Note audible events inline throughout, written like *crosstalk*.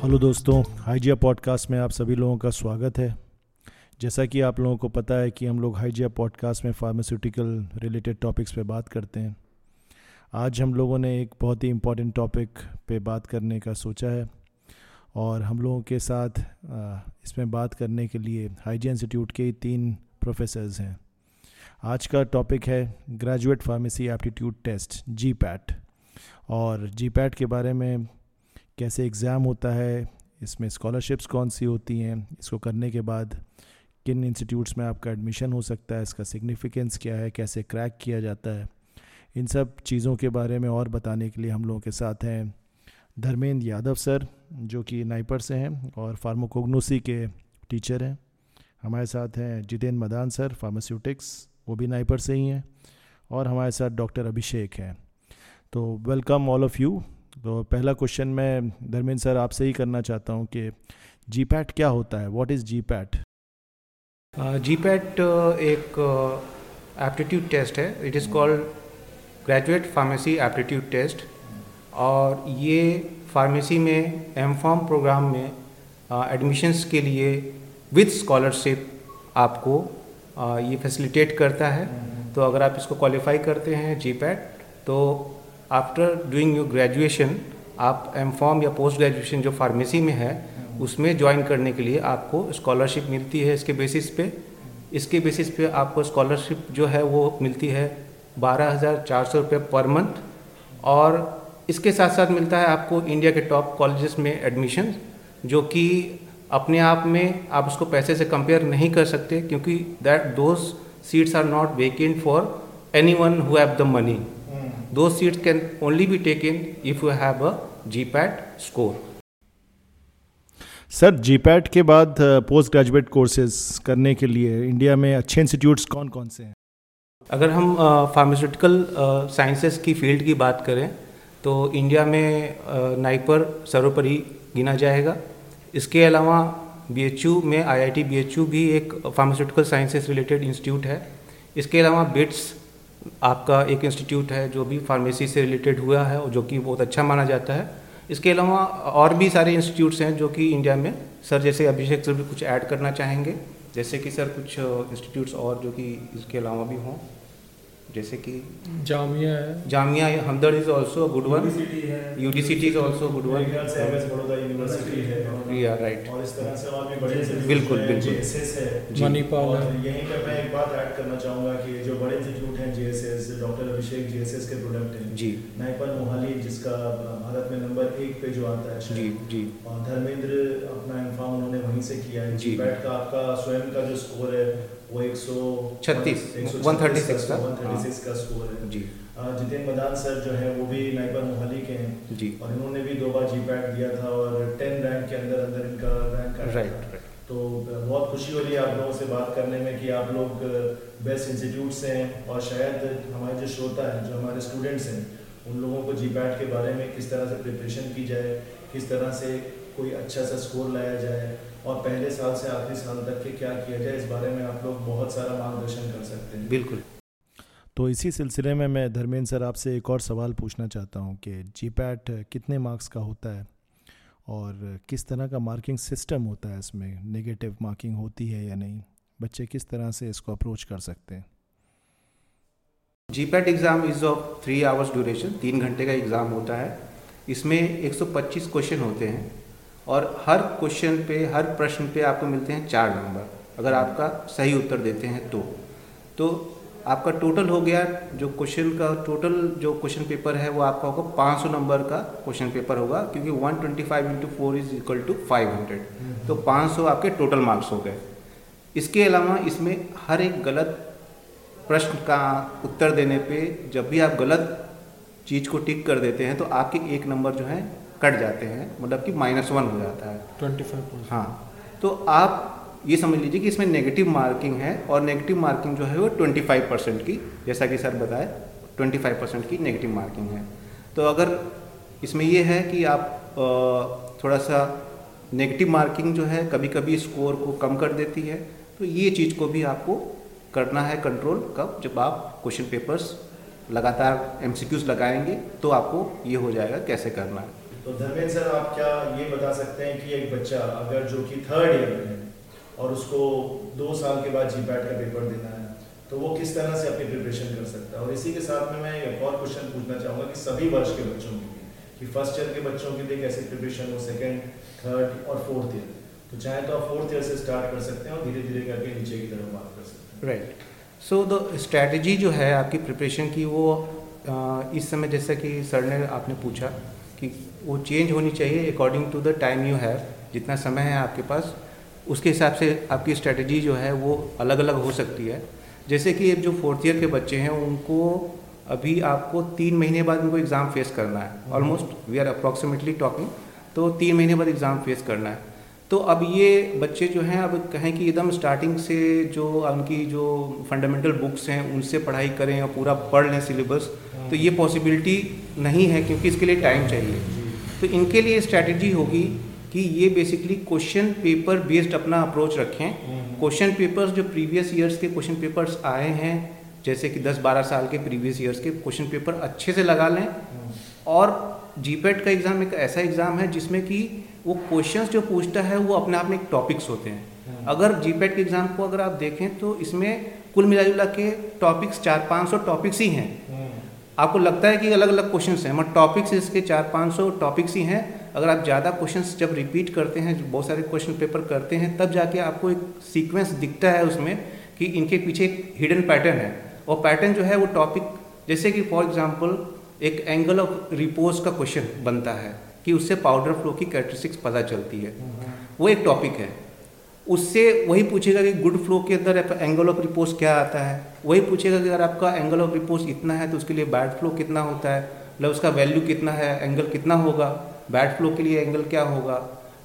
Hello दोस्तों, Hygia podcast में आप सभी लोगों का स्वागत है। जैसा कि आप लोगों को पता है कि हम लोग हाइजिया पॉडकास्ट में फार्मास्यूटिकल रिलेटेड टॉपिक्स पे बात करते हैं। आज हम लोगों ने एक बहुत ही इम्पोर्टेंट टॉपिक पे बात करने का सोचा है और हम लोगों के साथ इसमें बात करने के लिए हाइजिया इंस्टीट्यूट के तीन प्रोफेसर्स हैं। आज का टॉपिक है graduate pharmacy aptitude test G और जी के बारे में कैसे एग्ज़ाम होता है, इसमें स्कॉलरशिप्स कौन सी होती हैं, इसको करने के बाद किन इंस्टीट्यूट्स में आपका एडमिशन हो सकता है, इसका सिग्निफिकेंस क्या है, कैसे क्रैक किया जाता है, इन सब चीज़ों के बारे में और बताने के लिए हम लोगों के साथ हैं धर्मेंद्र यादव सर, जो कि नाइपर से हैं और फार्मोकोग्नोसी के टीचर हैं। हमारे साथ हैं जितेंद्र मदान सर, फार्मास्यूटिक्स, वो भी नाइपर से ही हैं और हमारे साथ डॉक्टर अभिषेक हैं। तो वेलकम ऑल ऑफ़ यू तो पहला क्वेश्चन मैं धर्मेंद्र सर आपसे ही करना चाहता हूँ कि जी पैट क्या होता है? What is G PAT G PAT एक एप्टीट्यूड टेस्ट है। It is called graduate pharmacy aptitude test और ये फार्मेसी में एम फॉर्म प्रोग्राम में एडमिशन्स के लिए विद स्कॉलरशिप आपको uh, ये फैसिलिटेट करता है। तो अगर आप इसको क्वालिफाई करते हैं जी पैट तो आफ्टर डूइंग योर ग्रेजुएशन आप एम फॉर्म या पोस्ट ग्रेजुएशन जो फार्मेसी में है, उसमें ज्वाइन करने के लिए आपको स्कॉलरशिप मिलती है इसके बेसिस पे। इसके बेसिस पे आपको स्कॉलरशिप जो है वो मिलती है बारह हज़ार चार सौ रुपये पर मंथ और इसके साथ साथ मिलता है आपको इंडिया के टॉप कॉलेजेस में एडमिशन जो कि अपने आप में आप उसको पैसे से कंपेयर नहीं कर सकते, क्योंकि that those seats are not vacant for anyone who have the money those seats can only be taken if you have a GPAT score. Sir GPAT के बाद पोस्ट ग्रेजुएट कोर्सेज करने के लिए इंडिया में अच्छे इंस्टीट्यूट्स कौन कौन से हैं? अगर हम फार्मास्यूटिकल साइंसेस की फ़ील्ड की बात करें तो इंडिया में नाइपर सर्वोपरि गिना जाएगा। इसके अलावा बीएचयू में आई आई भी एक फार्मास्यूटिकल साइंसेस रिलेटेड इंस्टीट्यूट है। इसके अलावा बिट्स आपका एक इंस्टीट्यूट है जो भी फार्मेसी से रिलेटेड हुआ है और जो कि बहुत अच्छा माना जाता है। इसके अलावा और भी सारे इंस्टीट्यूट्स हैं जो कि इंडिया में। सर, जैसे अभिषेक सर भी कुछ ऐड करना चाहेंगे? जैसे कि सर, कुछ इंस्टीट्यूट्स और जो कि इसके अलावा भी हों। जैसे कि जामिया है। Jamia Hamdard is also good one UDCT is also good one या राइट और इस तरह से और भी बड़े बिल्कुल बिल्कुल। है। मणिपाल यहीं पे मैं एक बात ऐड करना चाहूँगा कि जो बड़े इंस्टीट्यूट हैं जेएसएस डॉक्टर अभिषेक जेएसएस के प्रोडक्ट हैं। जी। नाइपन मोहाली जिसका भारत में नंबर एक पे जो आता है। जी जी। और धर्मेंद्र अपना इन्फॉर्म उन्होंने वहीं से किया है। जी। बैट का आपका स्वयं का जो स्कोर है वो एक सौ छत्तीस वन थर्टी सिक्स का? वन थर्टी सिक्स का स्कोर है। जी। जितेंद्र मदान सर जो है वो भी नाइबर मोहाली के हैं। जी। और इन्होंने भी दो बार जी पैट दिया था और टेन रैंक के अंदर अंदर इनका रैंक राइट तो बहुत खुशी हो रही है आप लोगों से बात करने में कि आप लोग बेस्ट इंस्टीट्यूट से हैं और शायद हमारे जो श्रोता हैं जो हमारे स्टूडेंट्स हैं उन लोगों को जी पैट के बारे में किस तरह से प्रिपरेशन की जाए किस तरह से कोई अच्छा सा स्कोर लाया जाए और पहले साल से आखिरी साल तक के क्या किया जाए इस बारे में आप लोग बहुत सारा मार्गदर्शन कर सकते हैं। बिल्कुल। तो इसी सिलसिले में मैं धर्मेंद्र सर आपसे एक और सवाल पूछना चाहता हूँ कि जी पैट कितने मार्क्स का होता है और किस तरह का मार्किंग सिस्टम होता है इसमें? नेगेटिव मार्किंग होती है या नहीं? बच्चे किस तरह से इसको अप्रोच कर सकते हैं? G PAT exam is of three hours duration तीन घंटे का एग्ज़ाम होता है। इसमें 125 क्वेश्चन होते हैं। और हर क्वेश्चन पे, हर प्रश्न पे आपको मिलते हैं चार नंबर अगर आपका सही उत्तर देते हैं तो। तो आपका टोटल हो गया, जो क्वेश्चन का टोटल जो क्वेश्चन पेपर है, वो आपका होगा 500 नंबर का क्वेश्चन पेपर होगा, क्योंकि 125 twenty five into four is equal to five hundred तो 500 आपके टोटल मार्क्स हो गए। इसके अलावा इसमें हर एक गलत प्रश्न का उत्तर देने पे जब भी आप गलत चीज़ को टिक कर देते हैं तो आपके एक नंबर जो है कट जाते हैं मतलब कि माइनस वन हो जाता है। ट्वेंटी फाइव हाँ तो आप ये समझ लीजिए कि इसमें नेगेटिव मार्किंग है और नेगेटिव मार्किंग जो है वो ट्वेंटी फाइव परसेंट की जैसा कि सर बताए ट्वेंटी फाइव परसेंट की नेगेटिव मार्किंग है। तो अगर इसमें ये है कि आप थोड़ा सा नेगेटिव मार्किंग जो है कभी कभी स्कोर को कम कर देती है तो ये चीज़ को भी आपको करना है कंट्रोल कब? जब आप क्वेश्चन पेपर्स लगातार एम लगाएँगे तो आपको ये हो जाएगा कैसे करना है। तो धर्मेंद्र सर, आप क्या ये बता सकते हैं कि एक बच्चा अगर जो कि थर्ड ईयर में है और उसको दो साल के बाद जी पैट का पेपर देना है तो वो किस तरह से अपनी प्रिपरेशन कर सकता है? और इसी के साथ में मैं एक और क्वेश्चन पूछना चाहूँगा कि सभी वर्ष के बच्चों के लिए, कि फ़र्स्ट ईयर के बच्चों के लिए कैसे प्रिपरेशन हो सेकेंड थर्ड और फोर्थ ईयर तो चाहे तो आप फोर्थ ईयर से स्टार्ट कर सकते हैं और धीरे धीरे करके नीचे की तरफ़ बात कर सकते हैं। राइट सो द स्ट्रैटेजी जो है आपकी प्रिपरेशन की वो इस समय जैसा कि सर ने आपने पूछा कि वो चेंज होनी चाहिए according to the time you have जितना समय है आपके पास उसके हिसाब से आपकी स्ट्रैटेजी जो है वो अलग अलग हो सकती है। जैसे कि जो फोर्थ ईयर के बच्चे हैं उनको अभी आपको तीन महीने बाद उनको एग्ज़ाम फेस करना है। Almost we are approximately talking तो तीन महीने बाद एग्ज़ाम फेस करना है। तो अब ये बच्चे जो हैं अब कहें कि एकदम स्टार्टिंग से जो उनकी जो फंडामेंटल बुक्स हैं उनसे पढ़ाई करें और पूरा पढ़ लें सिलेबस तो ये पॉसिबिलिटी नहीं है क्योंकि इसके लिए टाइम चाहिए। तो इनके लिए स्ट्रैटेजी होगी कि ये बेसिकली क्वेश्चन पेपर बेस्ड अपना अप्रोच रखें। क्वेश्चन पेपर्स जो प्रीवियस ईयर्स के क्वेश्चन पेपर्स आए हैं जैसे कि 10-12 साल के प्रीवियस ईयर्स के क्वेश्चन पेपर अच्छे से लगा लें। और जीपेट का एग्ज़ाम एक ऐसा एग्ज़ाम है जिसमें कि वो क्वेश्चंस जो पूछता है वो अपने आप में एक टॉपिक्स होते हैं। अगर जीपेट के एग्ज़ाम को अगर आप देखें तो इसमें कुल मिला के टॉपिक्स चार पाँच सौ टॉपिक्स ही हैं। आपको लगता है कि अलग अलग क्वेश्चन हैं मगर टॉपिक्स इसके चार पाँच सौ टॉपिक्स ही हैं। अगर आप ज़्यादा क्वेश्चन जब रिपीट करते हैं बहुत सारे क्वेश्चन पेपर करते हैं तब जाके आपको एक सीक्वेंस दिखता है उसमें कि इनके पीछे एक हिडन पैटर्न है। और पैटर्न जो है वो टॉपिक जैसे कि फॉर एग्ज़ाम्पल एक एंगल ऑफ़ रिपोज का क्वेश्चन बनता है कि उससे पाउडर फ्लो की कैरेक्टरिस्टिक्स पता चलती है। वो एक टॉपिक है। उससे वही पूछेगा कि गुड फ्लो के अंदर एंगल ऑफ़ रिपोज क्या आता है? वही पूछेगा कि अगर आपका एंगल ऑफ़ रिपोज इतना है तो उसके लिए बैड फ्लो कितना होता है? मतलब उसका वैल्यू कितना है? एंगल कितना होगा? बैड फ्लो के लिए एंगल क्या होगा?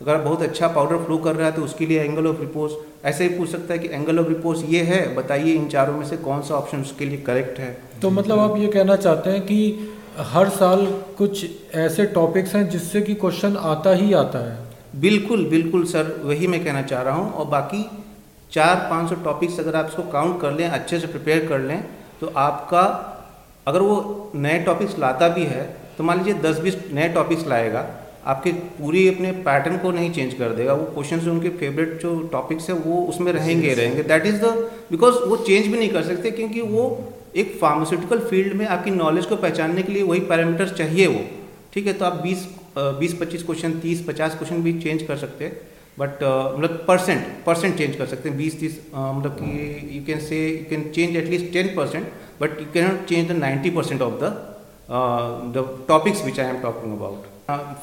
अगर बहुत अच्छा पाउडर फ्लो कर रहा है तो उसके लिए एंगल ऑफ़ रिपोज ऐसे ही पूछ सकता है कि एंगल ऑफ़ रिपोज ये है? बताइए इन चारों में से कौन सा ऑप्शन उसके लिए करेक्ट है? तो मतलब आप ये कहना चाहते हैं कि हर साल कुछ ऐसे टॉपिक्स हैं जिससे कि क्वेश्चन आता ही आता है? बिल्कुल बिल्कुल सर वही मैं कहना चाह रहा हूँ। और बाकी चार पाँच सौ टॉपिक्स अगर आप इसको काउंट कर लें अच्छे से प्रिपेयर कर लें तो आपका अगर वो नए टॉपिक्स लाता भी है तो मान लीजिए दस बीस नए टॉपिक्स लाएगा आपके पूरी अपने पैटर्न को नहीं चेंज कर देगा। वो क्वेश्चन जो उनके फेवरेट जो टॉपिक्स है वो उसमें रहेंगे रहेंगे। दैट इज़ द बिकॉज़ वो चेंज भी नहीं कर सकते क्योंकि वो एक फार्मास्यूटिकल फ़ील्ड में आपकी नॉलेज को पहचानने के लिए वही पैरामीटर्स चाहिए वो। ठीक है तो आप बीस बीस पच्चीस क्वेश्चन तीस पचास क्वेश्चन भी चेंज कर सकते हैं बट मतलब परसेंट परसेंट चेंज कर सकते हैं, बीस तीस मतलब कि you can say you can change at least ten percent but you can change the ninety percent of the the topics which I am talking about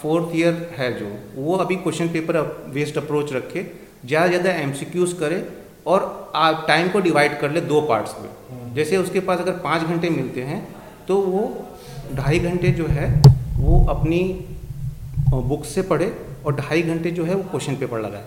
fourth year है जो, वो अभी क्वेश्चन पेपर वेस्ट अप्रोच रखे, ज़्यादा ज़्यादा M C Qs करे और time को डिवाइड कर ले दो पार्ट्स में। जैसे उसके पास अगर पाँच घंटे मिलते हैं तो वो ढाई घंटे जो है, वो अपनी बुक से पढ़े और ढाई घंटे जो है वो क्वेश्चन पेपर लगाए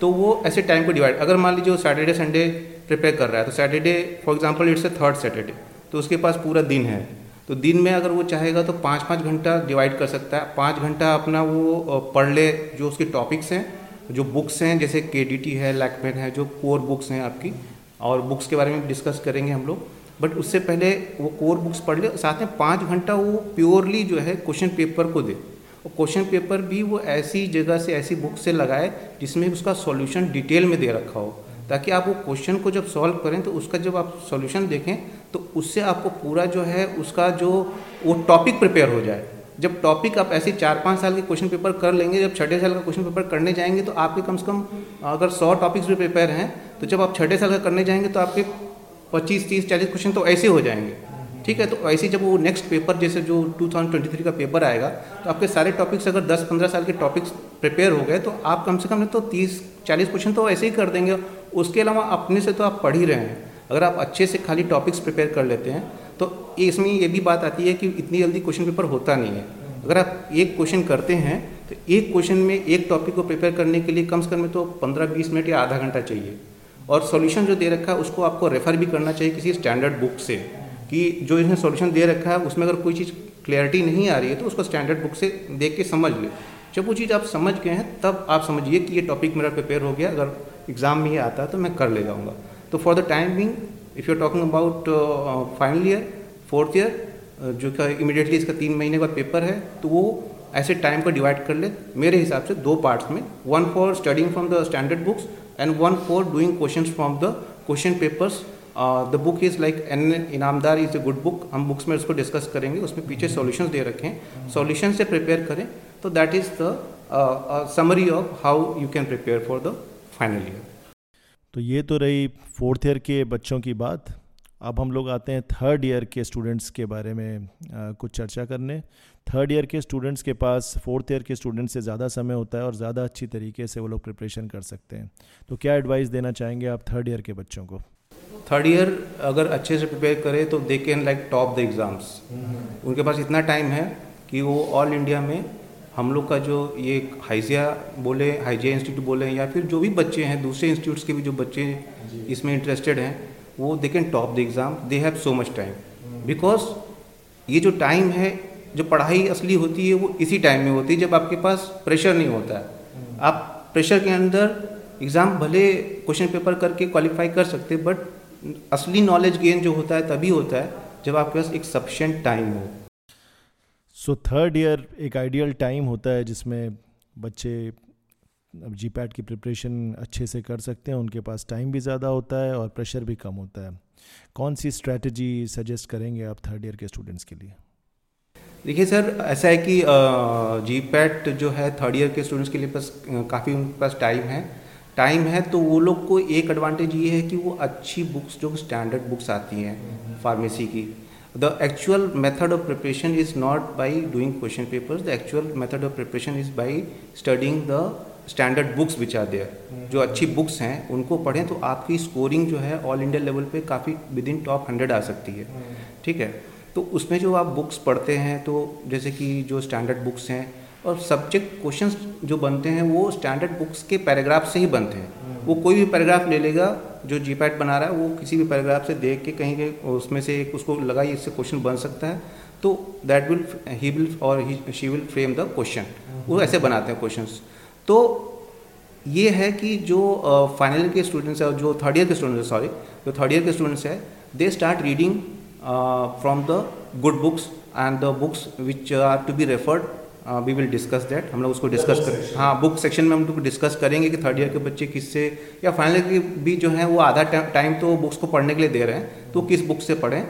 तो वो ऐसे टाइम को डिवाइड अगर मान लीजिए वो सैटरडे संडे प्रिपेयर कर रहा है तो Saturday for example it's a third Saturday तो उसके पास पूरा दिन है। तो दिन में अगर वो चाहेगा तो पाँच पाँच घंटा डिवाइड कर सकता है। पाँच घंटा अपना वो पढ़ ले जो उसके टॉपिक्स हैं, जो बुक्स हैं, जैसे के डी टी है लैकमेन है, जो कोर बुक्स हैं आपकी, और बुक्स के बारे में डिस्कस करेंगे हम लोग। बट उससे पहले वो कोर बुक्स पढ़ ले, साथ में पाँच घंटा वो प्योरली जो है क्वेश्चन पेपर को दे। और क्वेश्चन पेपर भी वो ऐसी जगह से, ऐसी बुक से लगाए जिसमें उसका सॉल्यूशन डिटेल में दे रखा हो। ताकि आप वो क्वेश्चन को जब सॉल्व करें तो उसका जब आप सॉल्यूशन देखें तो उससे आपको पूरा जो है, उसका जो, वो टॉपिक प्रिपेयर हो जाए। जब टॉपिक आप ऐसे चार पाँच साल के क्वेश्चन पेपर कर लेंगे, जब छठे साल का क्वेश्चन पेपर करने जाएँगे तो आपके कम से कम अगर सौ टॉपिक्स भी प्रिपेयर हैं तो जब आप छठे साल का करने जाएँगे तो आपके पच्चीस, तीस, चालीस क्वेश्चन तो ऐसे हो जाएँगे। ठीक है तो ऐसे जब वो नेक्स्ट पेपर जैसे जो 2023 का पेपर आएगा तो आपके सारे टॉपिक्स अगर 10-15 साल के टॉपिक्स प्रिपेयर हो गए तो आप कम से कम तो 30-40 क्वेश्चन तो ऐसे ही कर देंगे। उसके अलावा अपने से तो आप पढ़ ही रहे हैं। अगर आप अच्छे से खाली टॉपिक्स प्रिपेयर कर लेते हैं तो इसमें ये भी बात आती है कि इतनी जल्दी क्वेश्चन पेपर होता नहीं है। अगर आप एक क्वेश्चन करते हैं तो एक क्वेश्चन में एक टॉपिक को प्रिपेयर करने के लिए कम से कम तो पंद्रह बीस मिनट या आधा घंटा चाहिए। और सॉल्यूशन जो दे रखा है, उसको आपको रेफ़र भी करना चाहिए किसी स्टैंडर्ड बुक से। कि जो इसने सॉल्यूशन दे रखा है, उसमें अगर कोई चीज़ क्लैरिटी नहीं आ रही है तो उसको स्टैंडर्ड बुक से देख के समझ ले। जब वो चीज़ आप समझ गए हैं, तब आप समझिए कि ये टॉपिक मेरा प्रिपेयर हो गया, अगर एग्ज़ाम में ये आता है तो मैं कर ले जाऊँगा। तो for the time being if you talking about final year fourth year जो कि इमिडिएटली इसका तीन महीने का पेपर है तो वो ऐसे टाइम को डिवाइड कर ले। मेरे हिसाब से दो पार्ट्स में one for studying from the standard books and one for doing question from the question papers the book is like N Inamdar is a good book हम बुक्स में उसको डिस्कस करेंगे उसमें पीछे सॉल्यूशंस दे रखे हैं। सॉल्यूशन से प्रिपेयर करें। तो that is the summary of how you can prepare for the final year तो ये तो रही फोर्थ ईयर के बच्चों की बात। अब हम लोग आते हैं थर्ड ईयर के स्टूडेंट्स के बारे में आ, कुछ चर्चा करने। थर्ड ईयर के स्टूडेंट्स के पास फोर्थ ईयर के स्टूडेंट्स से ज़्यादा समय होता है और ज़्यादा अच्छी तरीके से वो लोग प्रिपरेशन कर सकते हैं। तो क्या एडवाइस देना चाहेंगे आप थर्ड ईयर के बच्चों को? थर्ड ईयर अगर अच्छे से प्रिपेयर करे तो they can like top the exams उनके पास इतना टाइम है कि वो ऑल इंडिया में हम लोग का जो ये हाइजिया बोले हाइजिया इंस्टीट्यूट बोले या फिर जो भी बच्चे हैं दूसरे इंस्टीट्यूट्स के भी जो बच्चे इसमें इंटरेस्टेड हैं वो they can top the exam they have so much time because ये जो टाइम है जो पढ़ाई असली होती है वो इसी टाइम में होती है जब आपके पास प्रेशर नहीं होता है। आप प्रेशर के अंदर एग्ज़ाम भले क्वेश्चन पेपर करके क्वालिफाई कर सकते बट असली नॉलेज गेन जो होता है तभी होता है जब आपके पास एक सफिशेंट टाइम हो। सो थर्ड ईयर एक आइडियल टाइम होता है जिसमें बच्चे अब जी पैट की प्रिपरेशन अच्छे से कर सकते हैं उनके पास टाइम भी ज़्यादा होता है और प्रेशर भी कम होता है। कौन सी स्ट्रैटेजी सजेस्ट करेंगे आप थर्ड ईयर के स्टूडेंट्स के लिए? देखिए सर ऐसा है कि जी पैट जो है थर्ड ईयर के स्टूडेंट्स के लिए बस काफ़ी उनके पास टाइम है। टाइम है तो वो लोग को एक एडवांटेज ये है कि वो अच्छी बुक्स जो स्टैंडर्ड बुक्स आती हैं फार्मेसी की। The actual method of preparation is not by doing question papers the actual method of preparation is by studying the standard books which are there जो अच्छी बुक्स हैं उनको पढ़ें तो आपकी स्कोरिंग जो है ऑल इंडिया लेवल पे काफ़ी विद इन टॉप हंड्रेड आ सकती है। ठीक है? तो उसमें जो आप बुक्स पढ़ते हैं तो जैसे कि जो स्टैंडर्ड बुक्स हैं और सब्जेक्ट क्वेश्चंस जो बनते हैं, वो स्टैंडर्ड बुक्स के पैराग्राफ से ही बनते हैं। वो कोई भी पैराग्राफ ले लेगा, जो जी पैट बना रहा है, वो किसी भी पैराग्राफ से देख के कहीं के उसमें से एक उसको लगाई, इससे क्वेश्चन बन सकता है। तो दैट विल ही विल और she will frame the question वो ऐसे बनाते हैं क्वेश्चंस तो ये है कि जो फाइनल के स्टूडेंट्स है, जो थर्ड ईयर के स्टूडेंट्स सॉरी जो थर्ड ईयर के स्टूडेंट्स है they start reading from the good books and the books which are to be referred we will discuss that हम लोग उसको डिस्कस कर हाँ बुक सेक्शन में हम लोग डिस्कस करेंगे कि थर्ड ईयर के बच्चे किससे या फाइनल के भी जो है वो आधा टाइम तो बुक्स को पढ़ने के लिए दे रहे हैं तो किस बुक से पढ़ें?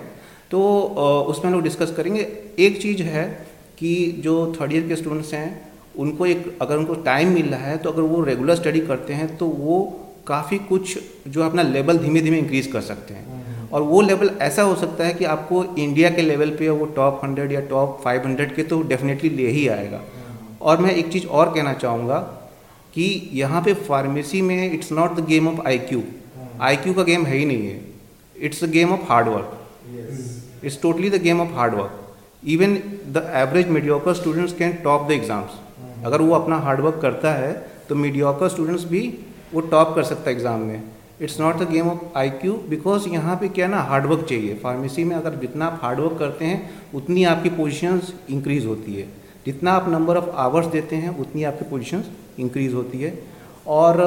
तो uh, उसमें हम लोग डिस्कस करेंगे। एक चीज़ है कि जो थर्ड ईयर के स्टूडेंट्स हैं उनको एक अगर उनको टाइम मिल रहा है तो अगर वो रेगुलर स्टडी करते हैं तो वो काफ़ी कुछ जो अपना लेवल धीमे धीमे इंक्रीज कर सकते हैं। और वो लेवल ऐसा हो सकता है कि आपको इंडिया के लेवल पे वो टॉप हंड्रेड या टॉप फाइव हंड्रेड के तो डेफिनेटली ले ही आएगा। और मैं एक चीज़ और कहना चाहूँगा कि यहाँ पे फार्मेसी में it's not the game of I Q I Q का गेम है ही नहीं है। It's a game of hard work it's totally the game of hard work even the average mediocre students can top the exams अगर वो अपना hard work करता है तो मीडियोकर स्टूडेंट्स भी वो टॉप कर सकता है एग्ज़ाम में। It's not the game of I Q because यहाँ पे क्या ना हार्डवर्क चाहिए। फार्मेसी में अगर जितना आप हार्डवर्क करते हैं, उतनी आपकी पोजिशंस इंक्रीज होती है। जितना आप नंबर ऑफ़ आवर्स देते हैं, उतनी आपकी पोजिशंस इंक्रीज होती है। और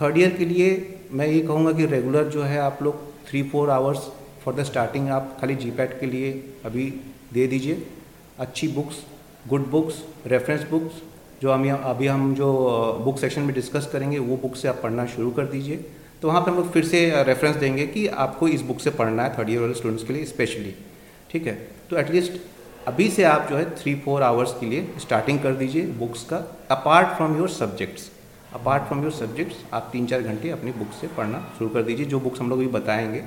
थर्ड ईयर के लिए मैं ये कहूँगा कि रेगुलर जो है आप लोग three four hours for the starting आप खाली जी के लिए अभी दे दीजिए। अच्छी books good books reference books जो हम अभी हम जो बुक सेक्शन में डिस्कस करेंगे, वो बुक से आप पढ़ना शुरू कर दीजिए। तो वहाँ पर हम लोग फिर से रेफरेंस देंगे कि आपको इस बुक से पढ़ना है थर्ड ईयर वाले स्टूडेंट्स के लिए स्पेशली ठीक है? तो एटलीस्ट अभी से आप जो है थ्री फोर आवर्स के लिए स्टार्टिंग कर दीजिए बुक्स का apart from your subjects apart from your subjects आप तीन चार घंटे अपनी बुक से पढ़ना शुरू कर दीजिए जो बुक्स हम लोग भी बताएँगे।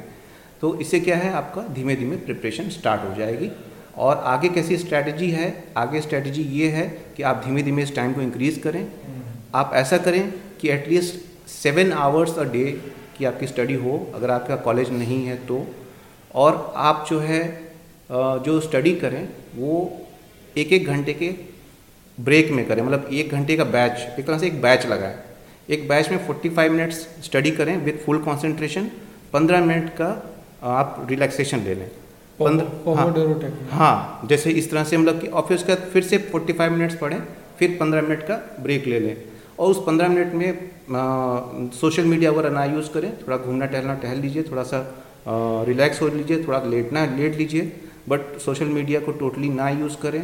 तो इससे क्या है आपका धीमे धीमे प्रिपरेशन स्टार्ट हो जाएगी। और आगे कैसी स्ट्रैटेजी है? आगे स्ट्रैटेजी ये है कि आप धीमे धीमे इस टाइम को इंक्रीज़ करें। आप ऐसा करें कि at least seven hours a day की आपकी स्टडी हो अगर आपका कॉलेज नहीं है तो। और आप जो है जो स्टडी करें वो एक एक घंटे के ब्रेक में करें। मतलब एक घंटे का बैच एक तरह से एक बैच लगाएँ। एक बैच में 45 मिनट्स स्टडी करें विद फुल कंसंट्रेशन 15 मिनट का आप रिलैक्सेशन ले लें। हाँ, हाँ जैसे इस तरह से मतलब कि और फिर उसके बाद फिर से 45 मिनट्स पढ़ें फिर 15 मिनट का ब्रेक ले लें। और उस 15 मिनट में सोशल मीडिया वगैरह ना यूज़ करें थोड़ा घूमना टहलना टहल लीजिए थोड़ा सा रिलैक्स हो लीजिए थोड़ा लेटना लेट लीजिए बट सोशल मीडिया को टोटली ना यूज़ करें।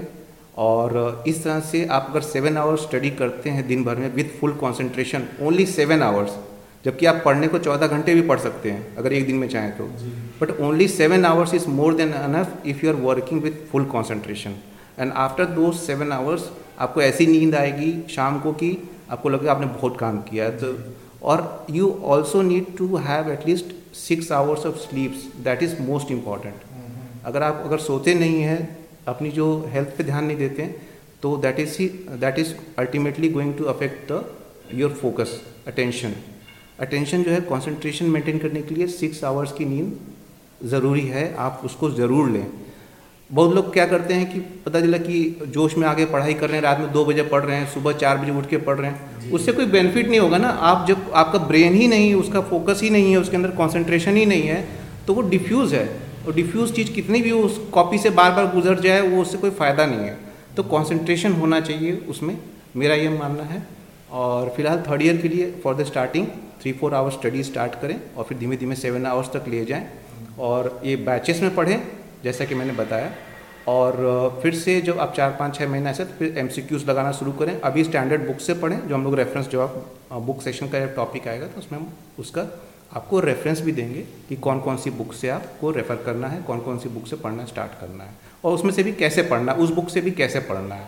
और इस तरह से आप अगर सेवन आवर्स स्टडी करते हैं दिन भर में with full concentration only seven hours जबकि आप पढ़ने को चौदह घंटे भी पढ़ सकते हैं अगर एक दिन में चाहें तो। But only seven hours is more than enough if you are working with full concentration. And after दो सेवन आवर्स आपको ऐसी नींद आएगी शाम को कि आपको लगेगा आपने बहुत काम किया है तो और you also need to have at least six hours of sleeps that is most important अगर आप अगर सोते नहीं हैं अपनी जो हेल्थ पे ध्यान नहीं देते हैं तो that is he that is ultimately going to affect the your focus attention attention जो है कॉन्सेंट्रेशन मेंटेन करने के लिए सिक्स आवर्स की नींद ज़रूरी है। आप उसको ज़रूर लें। बहुत लोग क्या करते हैं कि पता चला कि जोश में आगे पढ़ाई कर रहे हैं रात में दो बजे पढ़ रहे हैं सुबह चार बजे उठ के पढ़ रहे हैं। उससे कोई बेनिफिट नहीं होगा ना। आप जब आपका ब्रेन ही नहीं उसका फोकस ही नहीं है उसके अंदर कॉन्सेंट्रेशन ही नहीं है तो वो डिफ्यूज़ है। और डिफ्यूज़ चीज़ कितनी भी उस कॉपी से बार बार गुजर जाए वो उससे कोई फ़ायदा नहीं है। तो कॉन्सेंट्रेशन होना चाहिए उसमें। मेरा ये मानना है। और फ़िलहाल थर्ड ईयर के लिए for the starting three four hours study start करें और फिर धीमे धीमे सेवन आवर्स तक ले जाएँ। और ये बैचेस में पढ़ें। जैसा कि मैंने बताया। और फिर से जब आप चार पाँच छः महीना ऐसे तो फिर एम लगाना शुरू करें अभी स्टैंडर्ड बुक से पढ़ें जो हम लोग रेफरेंस जो आप बुक सेशन का टॉपिक आएगा तो उसमें हम उसका आपको रेफरेंस भी देंगे कि कौन कौन सी बुक से आपको रेफ़र करना है कौन कौन सी बुक से पढ़ना स्टार्ट करना है। और उसमें से भी कैसे पढ़ना है उस बुक से भी कैसे पढ़ना है।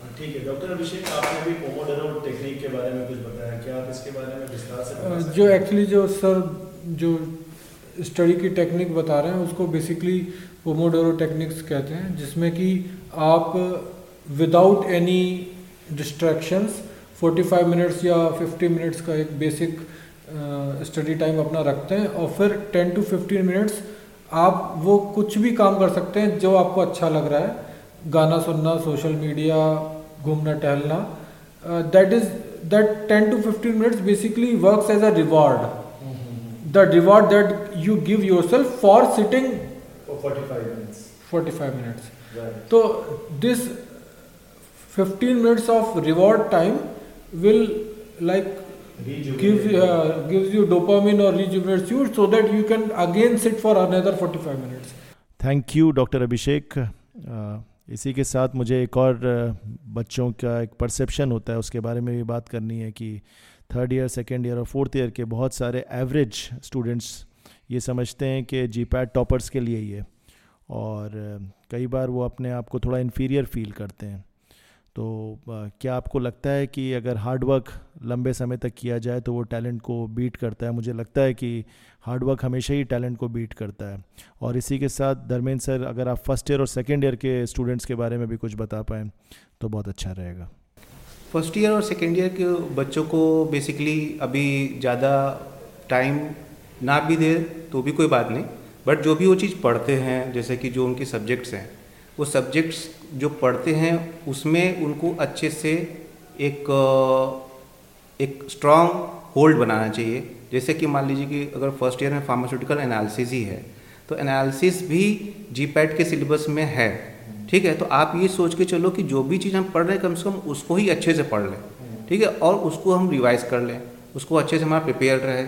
हाँ, ठीक है। डॉक्टर अभिषेक आपने भी पोमोडोरो टेक्निक के बारे में कुछ बताया। क्या आप इसके बारे में विस्तार से जो एक्चुअली जो सर जो स्टडी की टेक्निक बता रहे हैं, उसको बेसिकली पोमोडोरो टेक्निक्स कहते हैं, जिसमें कि आप विदाउट एनी डिस्ट्रैक्शंस 45 मिनट्स या 50 मिनट्स का एक बेसिक स्टडी टाइम अपना रखते हैं, और फिर 10 टू 15 मिनट्स आप वो कुछ भी काम कर सकते हैं जो आपको अच्छा लग रहा है। गाना सुनना सोशल मीडिया घूमना, टहलना that is that 10 to 15 minutes basically works as a reward the reward that you give yourself for sitting 45 minutes 45 minutes right. so this 15 minutes of reward time will like gives uh, gives you dopamine or rejuvenates you so that you can again sit for another 45 minutes thank you doctor Abhishek इसी के साथ मुझे एक और बच्चों का एक perception होता है उसके बारे में भी बात करनी है कि थर्ड ईयर सेकेंड ईयर और फोर्थ ईयर के बहुत सारे एवरेज स्टूडेंट्स ये समझते हैं कि जी पैड टॉपर्स के लिए है और कई बार वो अपने आप को थोड़ा इन्फीरियर फील करते हैं। तो क्या आपको लगता है कि अगर हार्डवर्क लंबे समय तक किया जाए तो वो टैलेंट को बीट करता है? मुझे लगता है कि हार्डवर्क हमेशा ही टैलेंट को बीट करता है। और इसी के साथ धर्मेंद्र सर, अगर आप फ़र्स्ट ईयर और सेकेंड ईयर के स्टूडेंट्स के बारे में भी कुछ बता पाएँ तो बहुत अच्छा रहेगा। फ़र्स्ट ईयर और सेकेंड ईयर के बच्चों को बेसिकली अभी ज़्यादा टाइम ना भी दे तो भी कोई बात नहीं। बट जो भी वो चीज़ पढ़ते हैं, जैसे कि जो उनके सब्जेक्ट्स हैं, वो सब्जेक्ट्स जो पढ़ते हैं, उसमें उनको अच्छे से एक एक स्ट्रॉन्ग होल्ड बनाना चाहिए। जैसे कि मान लीजिए कि अगर फ़र्स्ट ईयर में फार्मास्यूटिकल एनालिसिस ही है तो एनालिसिस भी जी के सिलेबस में है। ठीक है तो आप ये सोच के चलो कि जो भी चीज़ हम पढ़ रहे हैं कम से कम उसको ही अच्छे से पढ़ लें ठीक है और उसको हम रिवाइज कर लें उसको अच्छे से हमारा प्रिपेयर रहे।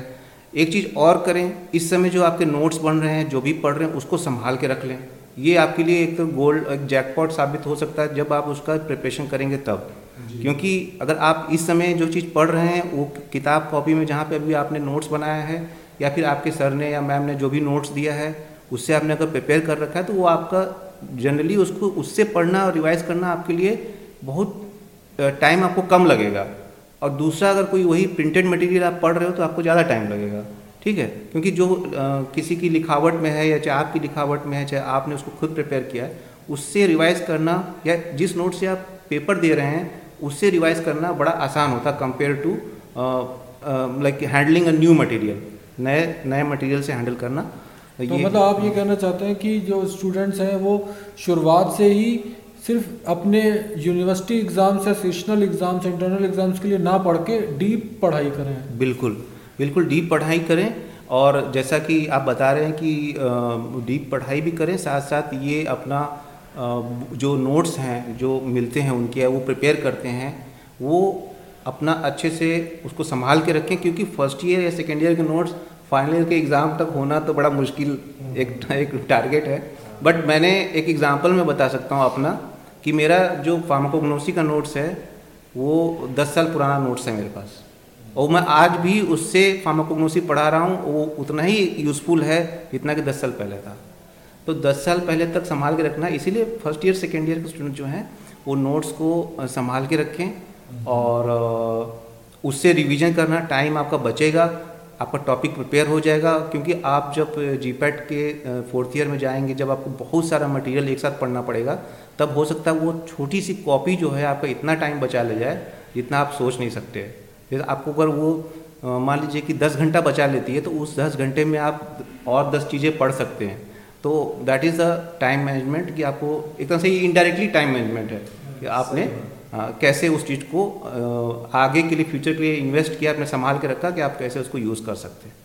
एक चीज़ और करें इस समय जो आपके नोट्स बन रहे हैं जो भी पढ़ रहे हैं उसको संभाल के रख लें। ये आपके लिए एक गोल्ड एक जैकपॉट साबित हो सकता है जब आप उसका प्रिपरेशन करेंगे तब। क्योंकि अगर आप इस समय जो चीज़ पढ़ रहे हैं वो किताब कॉपी में जहाँ पे अभी आपने नोट्स बनाया है या फिर आपके सर ने या मैम ने जो भी नोट्स दिया है उससे आपने अगर प्रिपेयर कर रखा है तो वो आपका जनरली उसको उससे पढ़ना और रिवाइज करना आपके लिए बहुत टाइम आपको कम लगेगा। और दूसरा अगर कोई वही प्रिंटेड मटेरियल आप पढ़ रहे हो तो आपको ज़्यादा टाइम लगेगा। ठीक है? क्योंकि जो आ, किसी की लिखावट में है या चाहे आपकी लिखावट में है चाहे आपने उसको खुद प्रिपेयर किया है उससे रिवाइज करना या जिस नोट से आप पेपर दे रहे हैं उससे रिवाइज करना बड़ा आसान होता compare to like handling a new material नए नए मटेरियल से हैंडल करना। तो ये मतलब आप ये कहना चाहते हैं कि जो स्टूडेंट्स हैं वो शुरुआत से ही सिर्फ़ अपने यूनिवर्सिटी एग्ज़ाम्स या सेशनल एग्ज़ाम्स इंटरनल एग्ज़ाम्स के लिए ना पढ़ के डीप पढ़ाई करें। बिल्कुल बिल्कुल डीप पढ़ाई करें और जैसा कि आप बता रहे हैं कि डीप पढ़ाई भी करें साथ साथ ये अपना जो नोट्स हैं जो मिलते हैं उनके वो प्रिपेयर करते हैं वो अपना अच्छे से उसको संभाल के रखें क्योंकि फ़र्स्ट ईयर या सेकेंड ईयर के नोट्स फाइनल ईयर के एग्ज़ाम तक होना तो बड़ा मुश्किल एक एक टारगेट है। बट मैंने एक एग्ज़ाम्पल में बता सकता हूँ अपना कि मेरा जो फार्माकोग्नोसी का नोट्स है वो दस साल पुराना नोट्स है मेरे पास। और मैं आज भी उससे फार्माकोग्नोसी पढ़ा रहा हूँ वो उतना ही यूज़फुल है जितना कि दस साल पहले था। तो दस साल पहले तक संभाल के रखना इसीलिए फ़र्स्ट ईयर सेकेंड ईयर के स्टूडेंट जो हैं वो नोट्स को संभाल के रखें और उससे रिवीजन करना टाइम आपका बचेगा। आपका टॉपिक प्रिपेयर हो जाएगा, क्योंकि आप जब जी के फोर्थ ईयर में जाएँगे, जब आपको बहुत सारा मटेरियल एक साथ पढ़ना पड़ेगा, तब हो सकता है वो छोटी सी कॉपी जो है आपका इतना टाइम बचा ले जाए, जितना आप सोच नहीं सकते। जैसे आपको अगर वो मान लीजिए कि 10 घंटा बचा लेती है तो उस 10 घंटे में आप और 10 चीज़ें पढ़ सकते हैं। तो that is the time management कि आपको एक तरह से ये इनडायरेक्टली टाइम मैनेजमेंट है कि आपने कैसे उस चीज़ को आगे के लिए फ्यूचर के लिए इन्वेस्ट किया आपने संभाल के रखा कि आप कैसे उसको यूज़ कर सकते हैं?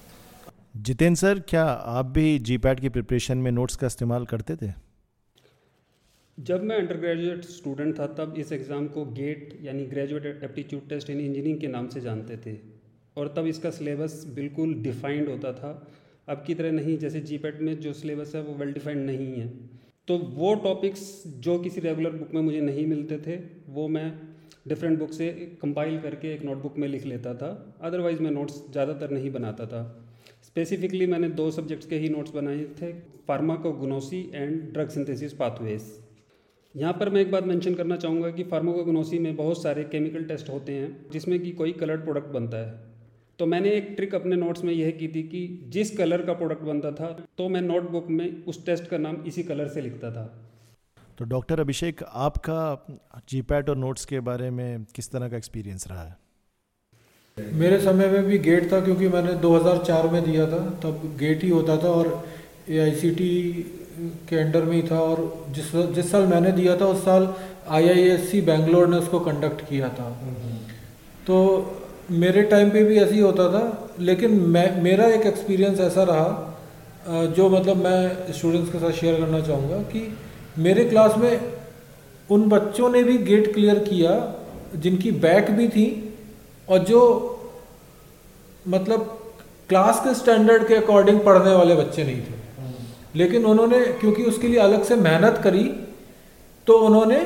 जितेंद्र सर क्या आप भी जी पैट की प्रिपरेशन में नोट्स का इस्तेमाल करते थे? जब मैं अंडर ग्रेजुएट स्टूडेंट था तब इस एग्ज़ाम को गेट यानी graduate aptitude test in engineering के नाम से जानते थे। और तब इसका सिलेबस बिल्कुल डिफाइंड होता था। अब की तरह नहीं जैसे जी में जो सिलेबस है वो वेल डिफाइंड नहीं है। तो वो टॉपिक्स जो किसी रेगुलर बुक में मुझे नहीं मिलते थे, वो मैं डिफरेंट बुक से कंपाइल करके एक नोटबुक में लिख लेता था। अदरवाइज़ मैं नोट्स ज़्यादातर नहीं बनाता था। स्पेसिफिकली मैंने दो सब्जेक्ट्स के ही नोट्स बनाए थे pharmacognosy and drug synthesis pathways यहाँ पर मैं एक बात मेंशन करना चाहूँगा कि फार्माकोगनोसी में बहुत सारे केमिकल टेस्ट होते हैं, जिसमें कि कोई कलर्ड प्रोडक्ट बनता है। तो मैंने एक ट्रिक अपने नोट्स में यह की थी कि जिस कलर का प्रोडक्ट बनता था तो मैं नोटबुक में उस टेस्ट का नाम इसी कलर से लिखता था। तो डॉक्टर अभिषेक आपका जीपैट और नोट्स के बारे में किस तरह का एक्सपीरियंस रहा है? मेरे समय में भी गेट था क्योंकि मैंने 2004 में दिया था। तब गेट ही होता था और ए के अंडर में ही था और जिस जिस साल मैंने दिया था उस साल आई बैंगलोर ने उसको कंडक्ट किया था। तो मेरे टाइम पे भी ऐसे ही होता था, लेकिन मैं, मेरा एक एक्सपीरियंस ऐसा रहा जो मतलब मैं स्टूडेंट्स के साथ शेयर करना चाहूँगा कि मेरे क्लास में उन बच्चों ने भी गेट क्लियर किया, जिनकी बैक भी थी, और जो मतलब क्लास के स्टैंडर्ड के अकॉर्डिंग पढ़ने वाले बच्चे नहीं थे। लेकिन उन्होंने, क्योंकि उसके लिए अलग से मेहनत करी तो उन्होंने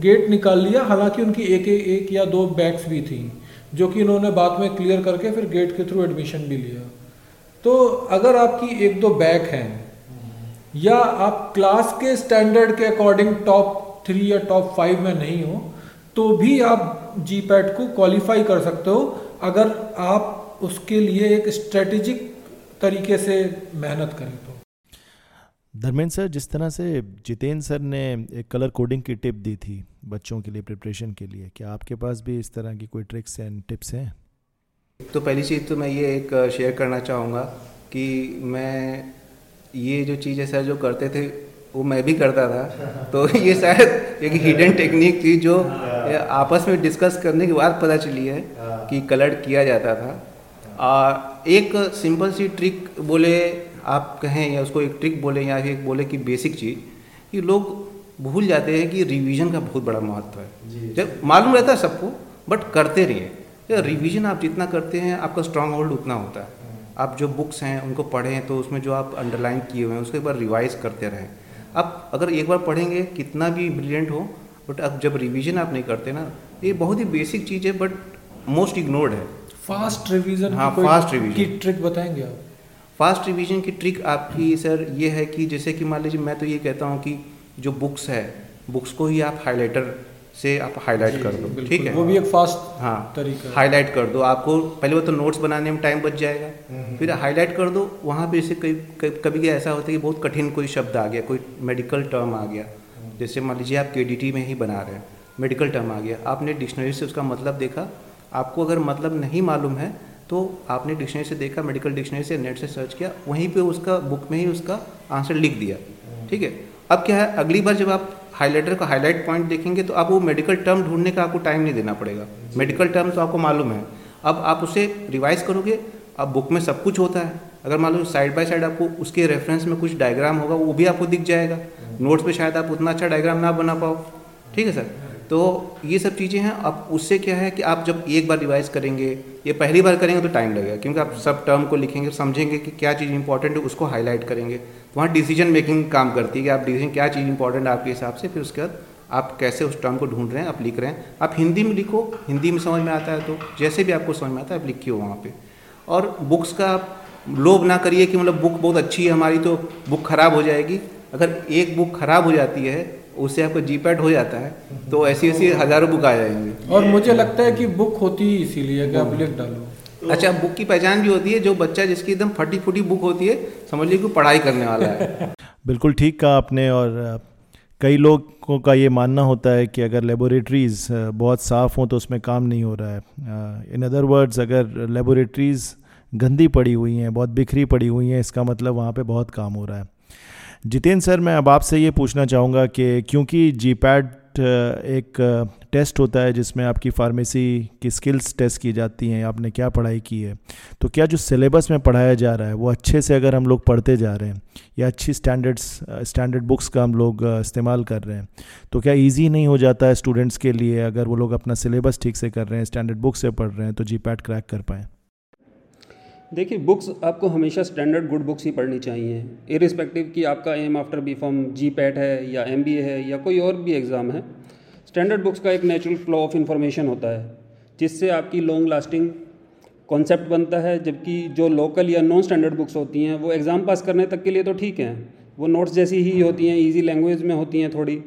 गेट निकाल लिया, हालाँकि उनकी एक एक या दो बैग्स भी थी। जो कि इन्होंने बाद में क्लियर करके फिर गेट के थ्रू एडमिशन भी लिया। तो अगर आपकी एक दो बैक हैं, या आप क्लास के स्टैंडर्ड के अकॉर्डिंग टॉप थ्री या टॉप फाइव में नहीं हो तो भी आप जी पैट को क्वालिफाई कर सकते हो, अगर आप उसके लिए एक स्ट्रेटेजिक तरीके से मेहनत करें तो। धर्मेंद्र सर जिस तरह से जितेंद्र सर ने एक कलर कोडिंग की टिप दी थी बच्चों के लिए प्रिपरेशन के लिए क्या आपके पास भी इस तरह की कोई ट्रिक्स एंड टिप्स हैं? तो पहली चीज़ तो मैं ये एक शेयर करना चाहूँगा कि मैं ये जो चीज़ें सर जो करते थे वो मैं भी करता था। तो ये शायद एक हिडन टेक्निक थी जो आपस में डिस्कस करने के बाद पता चली है कि कलर किया जाता था। और एक सिंपल सी ट्रिक बोले आप कहें या उसको एक ट्रिक बोले या एक बोले कि बेसिक चीज़ कि लोग भूल जाते हैं कि रिवीजन का बहुत बड़ा महत्व है। जब मालूम रहता है सबको बट करते रहिए रिवीजन आप जितना करते हैं आपका स्ट्रांग होल्ड उतना होता है। आप जो बुक्स हैं उनको पढ़ें तो उसमें जो आप अंडरलाइन किए हुए हैं उसको एक बार रिवाइज करते रहें। आप अगर एक बार पढ़ेंगे कितना भी ब्रिलियंट हो बट अब जब रिवीजन आप नहीं करते ना ये बहुत ही बेसिक चीज़ है बट मोस्ट इग्नोर्ड है। फास्ट रिवीजन हाँ फास्ट रिवीजन की ट्रिक बताएँगे आप? फास्ट रिवीजन की ट्रिक आपकी सर ये है कि जैसे कि मान लीजिए मैं तो ये कहता हूँ कि जो बुक्स है बुक्स को ही आप हाईलाइटर से आप हाईलाइट कर दो ठीक है? वो भी एक फास्ट हाँ तरीका हाईलाइट कर दो। आपको पहले वो तो नोट्स बनाने में टाइम बच जाएगा। हम्म। फिर हाईलाइट कर दो वहाँ पे जैसे कभी कभी ऐसा होता है कि बहुत कठिन कोई शब्द आ गया कोई मेडिकल टर्म आ गया। जैसे मान लीजिए आप के में ही बना रहे हैं मेडिकल टर्म आ गया। आपने डिक्शनरी से उसका मतलब देखा? आपको अगर मतलब नहीं मालूम है तो आपने डिक्शनरी से देखा, मेडिकल डिक्शनरी से, नेट से सर्च किया, वहीं पे उसका बुक में ही उसका आंसर लिख दिया। ठीक है? अब क्या है, अगली बार जब आप हाईलाइटर का हाईलाइट पॉइंट देखेंगे तो आप वो मेडिकल टर्म ढूँढने का आपको टाइम नहीं देना पड़ेगा। मेडिकल टर्म तो आपको मालूम है। अब आप उसे रिवाइज करोगे, अब बुक में सब कुछ होता है। अगर मान लो साइड बाय साइड आपको उसके रेफरेंस में कुछ डायग्राम होगा, वो भी आपको दिख जाएगा। नोट्स पे शायद आप उतना अच्छा डायग्राम ना बना पाओ। ठीक है सर? तो ये सब चीज़ें हैं। अब उससे क्या है कि आप जब एक बार रिवाइज करेंगे, ये पहली बार करेंगे तो टाइम लगेगा। क्योंकि आप सब टर्म को लिखेंगे समझेंगे कि क्या चीज़ इंपॉर्टेंट है, उसको हाईलाइट करेंगे। तो वहाँ डिसीज़न मेकिंग काम करती है कि आप डिसीज़न क्या चीज़ इंपॉर्टेंट है आपके हिसाब से, फिर उसके बाद आप कैसे उस टर्म को ढूंढ रहे हैं, आप लिख रहे हैं। आप हिंदी में लिखो, हिंदी में समझ में आता है तो जैसे भी आपको समझ में आता है, आप लिखिए वहाँ पर और बुक्स का आप लोभ ना करिए कि मतलब बुक बहुत अच्छी है हमारी तो बुक खराब हो जाएगी। अगर एक बुक खराब हो जाती है उससे आपका जी पैड हो जाता है तो ऐसी ऐसी हज़ारों बुक आ जाएँगी। और मुझे लगता है कि बुक होती ही इसीलिए कि आप लिख डालो। अच्छा बुक की पहचान भी होती है जो बच्चा जिसकी एकदम फटी फुटी बुक होती है समझ लीजिए कि पढ़ाई करने वाला है। *laughs* बिल्कुल ठीक कहा आपने और कई लोगों का ये मानना होता है कि अगर लेबोरेटरीज़ बहुत साफ़ हों तो उसमें काम नहीं हो रहा है। इन अदर वर्ड्स अगर लेबोरेटरीज़ गंदी पड़ी हुई हैं बहुत बिखरी पड़ी हुई हैं इसका मतलब वहाँ पे बहुत काम हो रहा है। जितेंद्र सर, मैं अब आपसे ये पूछना चाहूँगा कि क्योंकि जी एक टेस्ट होता है जिसमें आपकी फार्मेसी की स्किल्स टेस्ट की जाती हैं, आपने क्या पढ़ाई की है? तो क्या जो सिलेबस में पढ़ाया जा रहा है, वो अच्छे से अगर हम लोग पढ़ते जा रहे हैं, या अच्छी स्टैंडर्ड्स स्टैंडर्ड बुक्स का हम लोग इस्तेमाल कर रहे हैं तो क्या इजी नहीं हो जाता है स्टूडेंट्स के लिए अगर वो लोग अपना सिलेबस ठीक से कर रहे हैं स्टैंडर्ड बुक से पढ़ रहे हैं तो जी क्रैक कर पाएँ? देखिए बुक्स आपको हमेशा स्टैंडर्ड गुड बुक्स ही पढ़नी चाहिए। इरिस्पेक्टिव कि आपका M after B pharm GPAT है या एम बी ए है या कोई और भी एग्ज़ाम है स्टैंडर्ड बुक्स का एक नेचुरल फ्लो ऑफ़ इन्फॉर्मेशन होता है, जिससे आपकी लॉन्ग लास्टिंग कॉन्सेप्ट बनता है। जबकि जो लोकल या नॉन स्टैंडर्ड बुक्स होती हैं, वो एग्ज़ाम पास करने तक के लिए तो ठीक हैं। वो नोट्स जैसी ही होती हैं ईजी लैंग्वेज में होती हैं थोड़ी।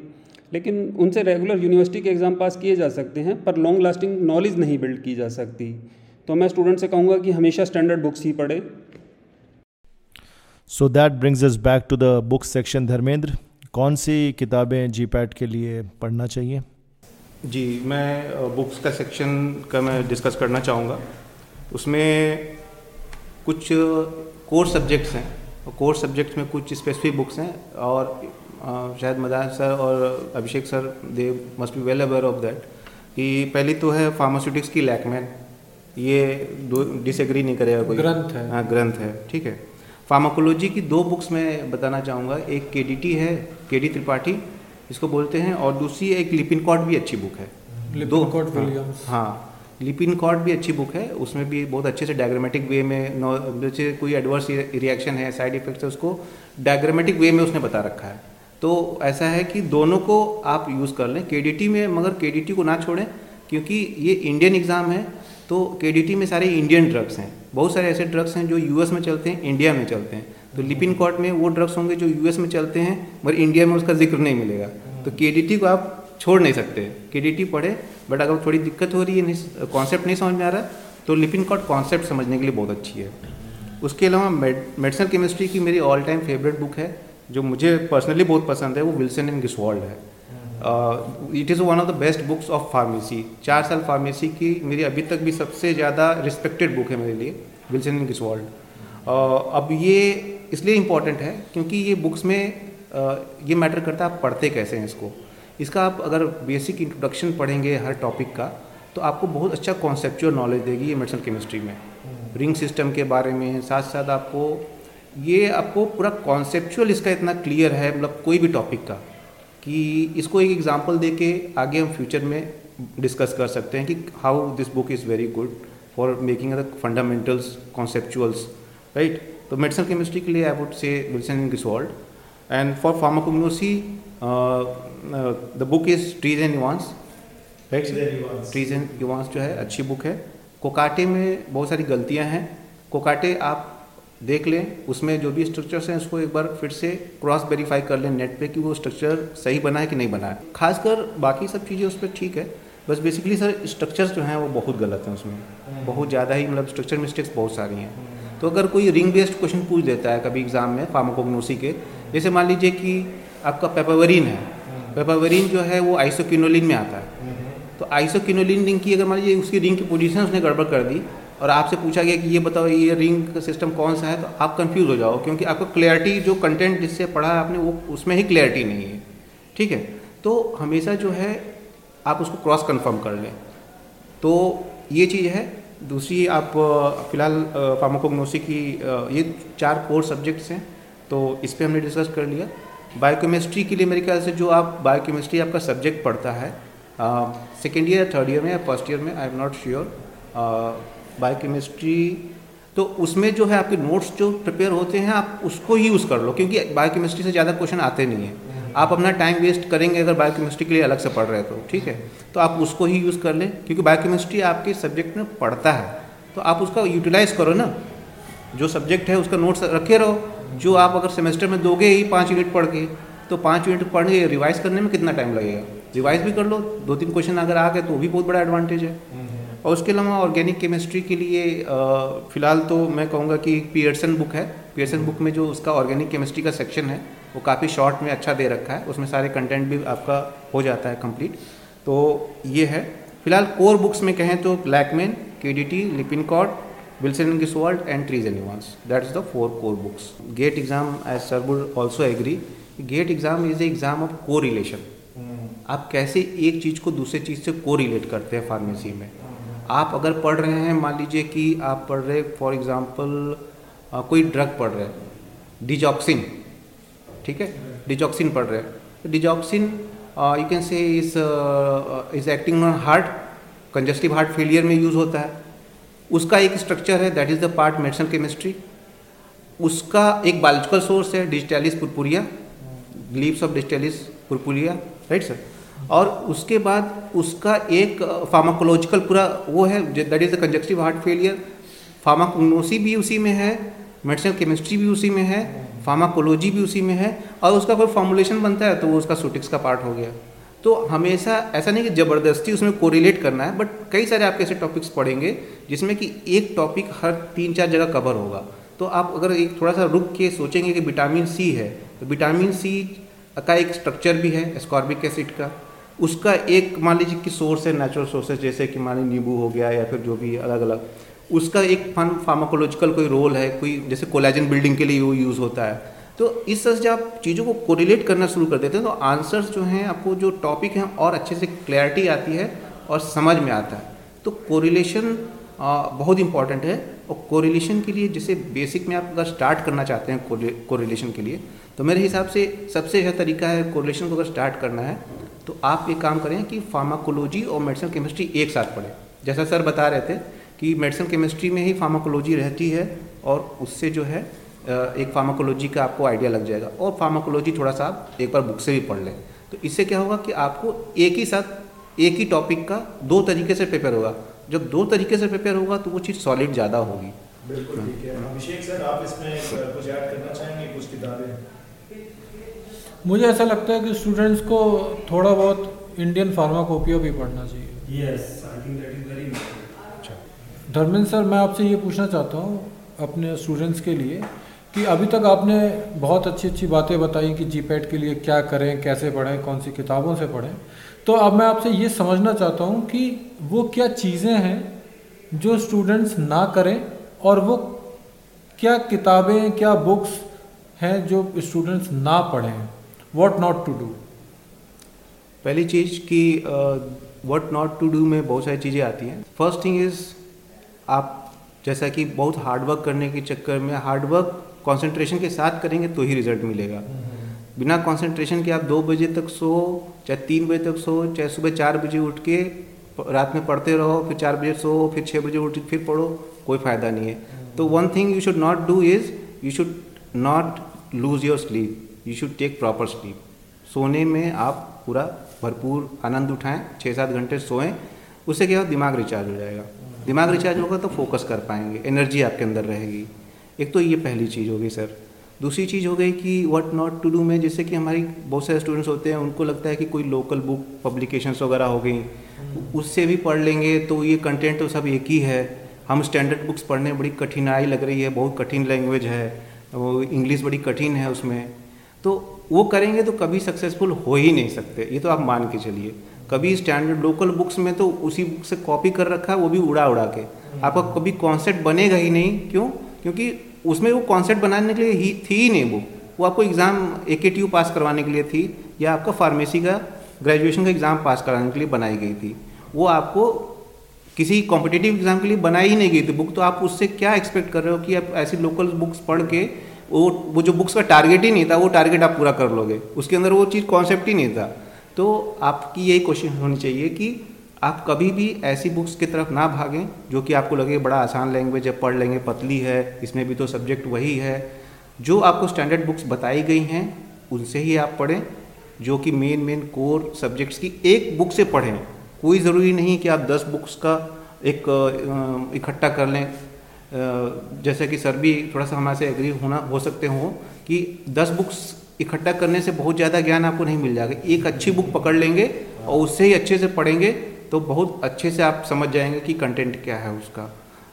लेकिन उनसे रेगुलर यूनिवर्सिटी के एग्ज़ाम पास किए जा सकते हैं, पर लॉन्ग लास्टिंग नॉलेज नहीं बिल्ड की जा सकती। तो मैं स्टूडेंट से कहूँगा कि हमेशा स्टैंडर्ड बुक्स ही पढ़े। So that brings us back to the book section Dharmendra कौन सी किताबें जी पैट के लिए पढ़ना चाहिए? जी मैं बुक्स का सेक्शन का मैं डिस्कस करना चाहूँगा। उसमें कुछ कोर्स सब्जेक्ट्स हैं। कोर्स सब्जेक्ट्स में कुछ स्पेसिफिक बुक्स हैं और शायद मदान सर और Abhishek sir they must be well aware of that कि पहली तो है फार्मास्यूटिक्स की लैकमैन ये दो डिसएग्री नहीं करेगा कोई। ग्रंथ है। हाँ ग्रंथ है ठीक है। फार्माकोलॉजी की दो बुक्स मैं बताना चाहूँगा। एक के है के त्रिपाठी इसको बोलते हैं और दूसरी एक लिपिन कॉट भी अच्छी बुक है। दो विलियम्स हाँ, हाँ लिपिन कॉट भी अच्छी बुक है उसमें भी बहुत अच्छे से डायग्रामेटिक वे में जैसे कोई एडवर्स रिएक्शन है साइड इफेक्ट्स है उसको डायग्रामेटिक वे में उसने बता रखा है। तो ऐसा है कि दोनों को आप यूज़ कर लें। के में मगर के को ना छोड़ें क्योंकि ये इंडियन एग्ज़ाम है तो के में सारे इंडियन ड्रग्स हैं। बहुत सारे ऐसे ड्रग्स हैं जो यूएस में चलते हैं इंडिया में चलते हैं। तो लिपिन कॉट में वो ड्रग्स होंगे जो यूएस में चलते हैं, मगर इंडिया में उसका ज़िक्र नहीं मिलेगा। तो के को आप छोड़ नहीं सकते। के डी पढ़े बट अगर थोड़ी दिक्कत हो रही है कॉन्सेप्ट नहीं समझ में आ रहा तो लिपिन कॉट कॉन्सेप्ट समझने के लिए बहुत अच्छी है। उसके अलावा मेडिसिनल केमिस्ट्री की मेरी ऑल टाइम फेवरेट बुक है, जो मुझे पर्सनली बहुत पसंद है, वो विल्सन एंड गिसवॉल्ड है। It is one of the best books of pharmacy चार साल फार्मेसी की मेरी अभी तक भी सबसे ज़्यादा रिस्पेक्टेड बुक है मेरे लिए विल्सन एंड गिसवॉल्ड uh, अब ये इसलिए इंपॉर्टेंट है क्योंकि ये बुक्स में uh, ये मैटर करता है आप पढ़ते कैसे हैं इसको। इसका आप अगर बेसिक इंट्रोडक्शन पढ़ेंगे हर टॉपिक का तो आपको बहुत अच्छा कॉन्सेप्चुअल नॉलेज देगी ये मेडिसिनल केमिस्ट्री में। रिंग सिस्टम के बारे में साथ साथ आपको ये आपको पूरा कॉन्सेप्चुअल इसका इतना क्लियर है मतलब कोई भी टॉपिक का। कि इसको एक एग्ज़ाम्पल दे के आगे हम फ्यूचर में डिस्कस कर सकते हैं कि how this book is very good for making the fundamentals conceptuals right तो मेडिसिनल केमिस्ट्री के लिए I would say Wilson and for pharmacognosy the book is Trease and Evans right Trease and Evans जो है अच्छी book है। कोकाटे में बहुत सारी गलतियाँ हैं। कोकाटे आप देख लें उसमें जो भी स्ट्रक्चर्स हैं उसको एक बार फिर से क्रॉस वेरीफाई कर लें नेट पे कि वो स्ट्रक्चर सही बना है कि नहीं बना है। खासकर बाकी सब चीज़ें उस पर ठीक है बस बेसिकली सर स्ट्रक्चर्स जो हैं वो बहुत गलत हैं उसमें। बहुत ज़्यादा ही मतलब स्ट्रक्चर मिस्टेक्स बहुत सारी हैं। तो अगर कोई रिंग बेस्ड क्वेश्चन पूछ देता है कभी एग्ज़ाम में फार्माकोग्नोसी के जैसे मान लीजिए कि आपका पेपावरीन है पेपावरीन जो है वो आइसोकिनोलिन में आता है। तो आइसोकिनोलिन रिंग की अगर मान लीजिए उसकी रिंग की पोजीशन उसने गड़बड़ कर दी और आपसे पूछा गया कि ये बताओ, ये रिंग सिस्टम कौन सा है तो आप कंफ्यूज हो जाओ, क्योंकि आपको क्लैरिटी जो कंटेंट जिससे पढ़ा है आपने, वो उसमें ही क्लैरिटी नहीं है। ठीक है? तो हमेशा जो है, आप उसको क्रॉस कंफर्म कर लें। तो ये चीज़ है। दूसरी, आप, फ़िलहाल फार्माकोग्नोसी की ये चार कोर सब्जेक्ट्स हैं तो इस पर हमने डिस्कस कर लिया। बायोकेमिस्ट्री के लिए मेरे ख्याल से जो आप बायोकेमिस्ट्री आपका सब्जेक्ट पढ़ता है सेकेंड ईयर थर्ड ईयर में या फ़र्स्ट ईयर में I am not sure biochemistry तो उसमें जो है आपके नोट्स जो प्रिपेयर होते हैं, आप उसको ही यूज़ कर लो, क्योंकि बायोकेमिस्ट्री से ज़्यादा क्वेश्चन आते नहीं हैं। आप अपना टाइम वेस्ट करेंगे अगर बायोकेमिस्ट्री के लिए अलग से पढ़ रहे हो तो ठीक है? तो आप उसको ही यूज़ कर लें, क्योंकि बायोकेमिस्ट्री आपके सब्जेक्ट में पढ़ता है। तो आप उसका यूटिलाइज करो ना। जो सब्जेक्ट है, उसका नोट्स रखे रहो। जो आप अगर सेमेस्टर में दोगे ही पाँच यूनिट पढ़ के तो पाँच यूनिट पढ़ के रिवाइज करने में कितना टाइम लगेगा? रिवाइज भी कर लो। दो तीन क्वेश्चन अगर आ गए तो वो भी बहुत बड़ा एडवांटेज है। और उसके अलावा ऑर्गेनिक केमिस्ट्री के लिए फ़िलहाल तो मैं कहूँगा कि पियर्सन बुक है। पियर्सन बुक में जो उसका ऑर्गेनिक केमिस्ट्री का सेक्शन है वो काफ़ी शॉर्ट में अच्छा दे रखा है। उसमें सारे कंटेंट भी आपका हो जाता है कंप्लीट तो ये है। फ़िलहाल कोर बुक्स में कहें तो Lachman K D T Lippin Lippincott Wilson and Gisvold and Trease Evans that is the four core books GATE exam as sir would also agree GATE exam is a exam of correlation आप कैसे एक चीज़ को दूसरे चीज़ से को relate करते हैं pharmacy में? आप अगर पढ़ रहे हैं, मान लीजिए कि आप पढ़ रहे फॉर एग्जांपल कोई ड्रग पढ़ रहे डिजॉक्सिन ठीक है? डिजॉक्सिन पढ़ रहे digoxin you can say is is acting on heart congestive heart failure में यूज़ होता है। उसका एक स्ट्रक्चर है that is the part medicinal chemistry उसका एक बायोलॉजिकल सोर्स है Digitalis purpurea leaves of Digitalis purpurea right sir और उसके बाद उसका एक फार्माकोलॉजिकल पूरा वो है that is the congestive heart failure pharmacognosy भी उसी में है मेडिसिनल केमिस्ट्री भी उसी में है फार्माकोलॉजी भी उसी में है, और उसका कोई फॉर्मुलेशन बनता है तो वो उसका सूटिक्स का पार्ट हो गया। तो हमेशा ऐसा नहीं कि ज़बरदस्ती उसमें कोरिलेट करना है बट कई सारे आपके ऐसे टॉपिक्स पढ़ेंगे, जिसमें कि एक टॉपिक हर तीन चार जगह कवर होगा। तो आप अगर एक थोड़ा सा रुक के सोचेंगे कि विटामिन सी है तो विटामिन सी का एक स्ट्रक्चर भी है स्कॉर्बिक एसिड का। उसका एक, मान लीजिए कि सोर्स है नेचुरल सोर्सेज जैसे कि मान लीजिए नींबू हो गया या फिर जो भी अलग अलग उसका एक फन फार्माकोलॉजिकल कोई रोल है, कोई जैसे कोलाजन बिल्डिंग के लिए वो यूज़ होता है। तो इस तरह से आप चीज़ों को कोरिलेट करना शुरू कर देते हैं तो आंसर्स जो हैं, आपको जो टॉपिक हैं, और अच्छे से क्लैरिटी आती है और समझ में आता है। तो कोरिलेशन बहुत इंपॉर्टेंट है और कोरिलेशन के लिए जैसे बेसिक में आप अगर स्टार्ट करना चाहते हैं कोरिलेशन के लिए तो मेरे हिसाब से सबसे अच्छा तरीका है कोरिलेशन को अगर स्टार्ट करना है तो आप एक काम करें कि फार्माकोलॉजी और मेडिसिन केमिस्ट्री एक साथ पढ़ें। जैसा सर बता रहे थे कि मेडिसिन केमिस्ट्री में ही फार्माकोलॉजी रहती है और उससे जो है एक फार्माकोलॉजी का आपको आइडिया लग जाएगा। और फार्माकोलॉजी थोड़ा सा आप एक बार बुक से भी पढ़ लें। तो इससे क्या होगा कि आपको एक ही साथ, एक ही टॉपिक का दो तरीके से पेपर होगा। जब दो तरीके से पेपर होगा तो वो चीज़ सॉलिड ज़्यादा होगी। बिल्कुल, ठीक है। अभिषेक सर, आप इसमें कुछ ऐड करना चाहेंगे? कुछ किताबें? मुझे ऐसा लगता है कि स्टूडेंट्स को थोड़ा बहुत इंडियन फार्माकोपिया भी पढ़ना चाहिए। Yes, अच्छा। धर्मेंद्र सर मैं आपसे ये पूछना चाहता हूँ अपने स्टूडेंट्स के लिए कि अभी तक आपने बहुत अच्छी अच्छी बातें बताई कि जी के लिए क्या करें कैसे पढ़ें कौन सी किताबों से पढ़ें। तो अब मैं आपसे ये समझना चाहता हूँ कि वो क्या चीज़ें हैं जो स्टूडेंट्स ना करें और वो क्या किताबें क्या बुक्स हैं जो स्टूडेंट्स ना पढ़ें। वॉट नॉट टू डू पहली चीज़ कि वॉट नॉट टू डू में बहुत सारी चीज़ें आती हैं। फ़र्स्ट थिंग इज़ आप, जैसा कि बहुत हार्डवर्क करने के चक्कर में हार्डवर्क कॉन्सेंट्रेशन के साथ करेंगे तो ही रिज़ल्ट मिलेगा। बिना कंसंट्रेशन के आप दो बजे तक सो, चाहे तीन बजे तक सो, चाहे सुबह चार बजे उठ के रात में पढ़ते रहो, फिर चार बजे सो, फिर छः बजे उठ, फिर पढ़ो, कोई फ़ायदा नहीं है। तो one thing you should not do is you should not lose your sleep you should take proper sleep सोने में आप पूरा भरपूर आनंद उठाएँ छः सात घंटे सोएँ, उससे क्या दिमाग रिचार्ज हो जाएगा। दिमाग रिचार्ज होगा तो फोकस कर पाएँगे एनर्जी आपके अंदर रहेगी। एक तो ये पहली चीज़ होगी सर दूसरी चीज़ हो गई कि व्हाट नॉट टू डू में जैसे कि हमारी बहुत सारे स्टूडेंट्स होते हैं, उनको लगता है कि कोई लोकल बुक पब्लिकेशंस वगैरह हो गई, उससे भी पढ़ लेंगे तो ये कंटेंट तो सब एक ही है। हम स्टैंडर्ड बुक्स पढ़ने बड़ी कठिनाई लग रही है, बहुत कठिन लैंग्वेज है वो इंग्लिश बड़ी कठिन है उसमें। तो वो करेंगे तो कभी सक्सेसफुल हो ही नहीं सकते। ये तो आप मान के चलिए। कभी स्टैंडर्ड लोकल बुक्स में तो उसी बुक से कॉपी कर रखा है, वो भी उड़ा उड़ा के। आपका कभी कॉन्सेप्ट बनेगा ही नहीं। क्यों? क्योंकि उसमें वो कॉन्सेप्ट बनाने के लिए ही, थी ही नहीं वो। वो आपको एग्ज़ाम ए के टी पास करवाने के लिए थी, या आपका फार्मेसी का ग्रेजुएशन का एग्ज़ाम पास कराने के लिए बनाई गई थी। वो आपको किसी कॉम्पिटेटिव एग्ज़ाम के लिए बनाई ही नहीं गई थी। बुक तो आप उससे क्या एक्सपेक्ट कर रहे हो कि आप ऐसी लोकल बुक्स पढ़ के वो वो जो बुक्स का टारगेट ही नहीं था, वो टारगेट आप पूरा कर लोगे। उसके अंदर वो चीज़ कॉन्सेप्ट ही नहीं था। तो आपकी यही कोशिश होनी चाहिए कि आप कभी भी ऐसी बुक्स की तरफ़ ना भागें, जो कि आपको लगे बड़ा आसान लैंग्वेज है, पढ़ लेंगे, पतली है, इसमें भी तो सब्जेक्ट वही है। जो आपको स्टैंडर्ड बुक्स बताई गई हैं, उनसे ही आप पढ़ें, जो कि मेन मेन कोर सब्जेक्ट्स की एक बुक से पढ़ें। कोई ज़रूरी नहीं कि आप दस बुक्स का एक इकट्ठा कर लें। जैसे कि सर भी थोड़ा सा हमारे से एग्री होना, हो सकते हो कि दस बुक्स इकट्ठा करने से बहुत ज़्यादा ज्ञान आपको नहीं मिल जाएगा। एक अच्छी बुक पकड़ लेंगे और उससे ही अच्छे से पढ़ेंगे तो बहुत अच्छे से आप समझ जाएँगे कि कंटेंट क्या है उसका।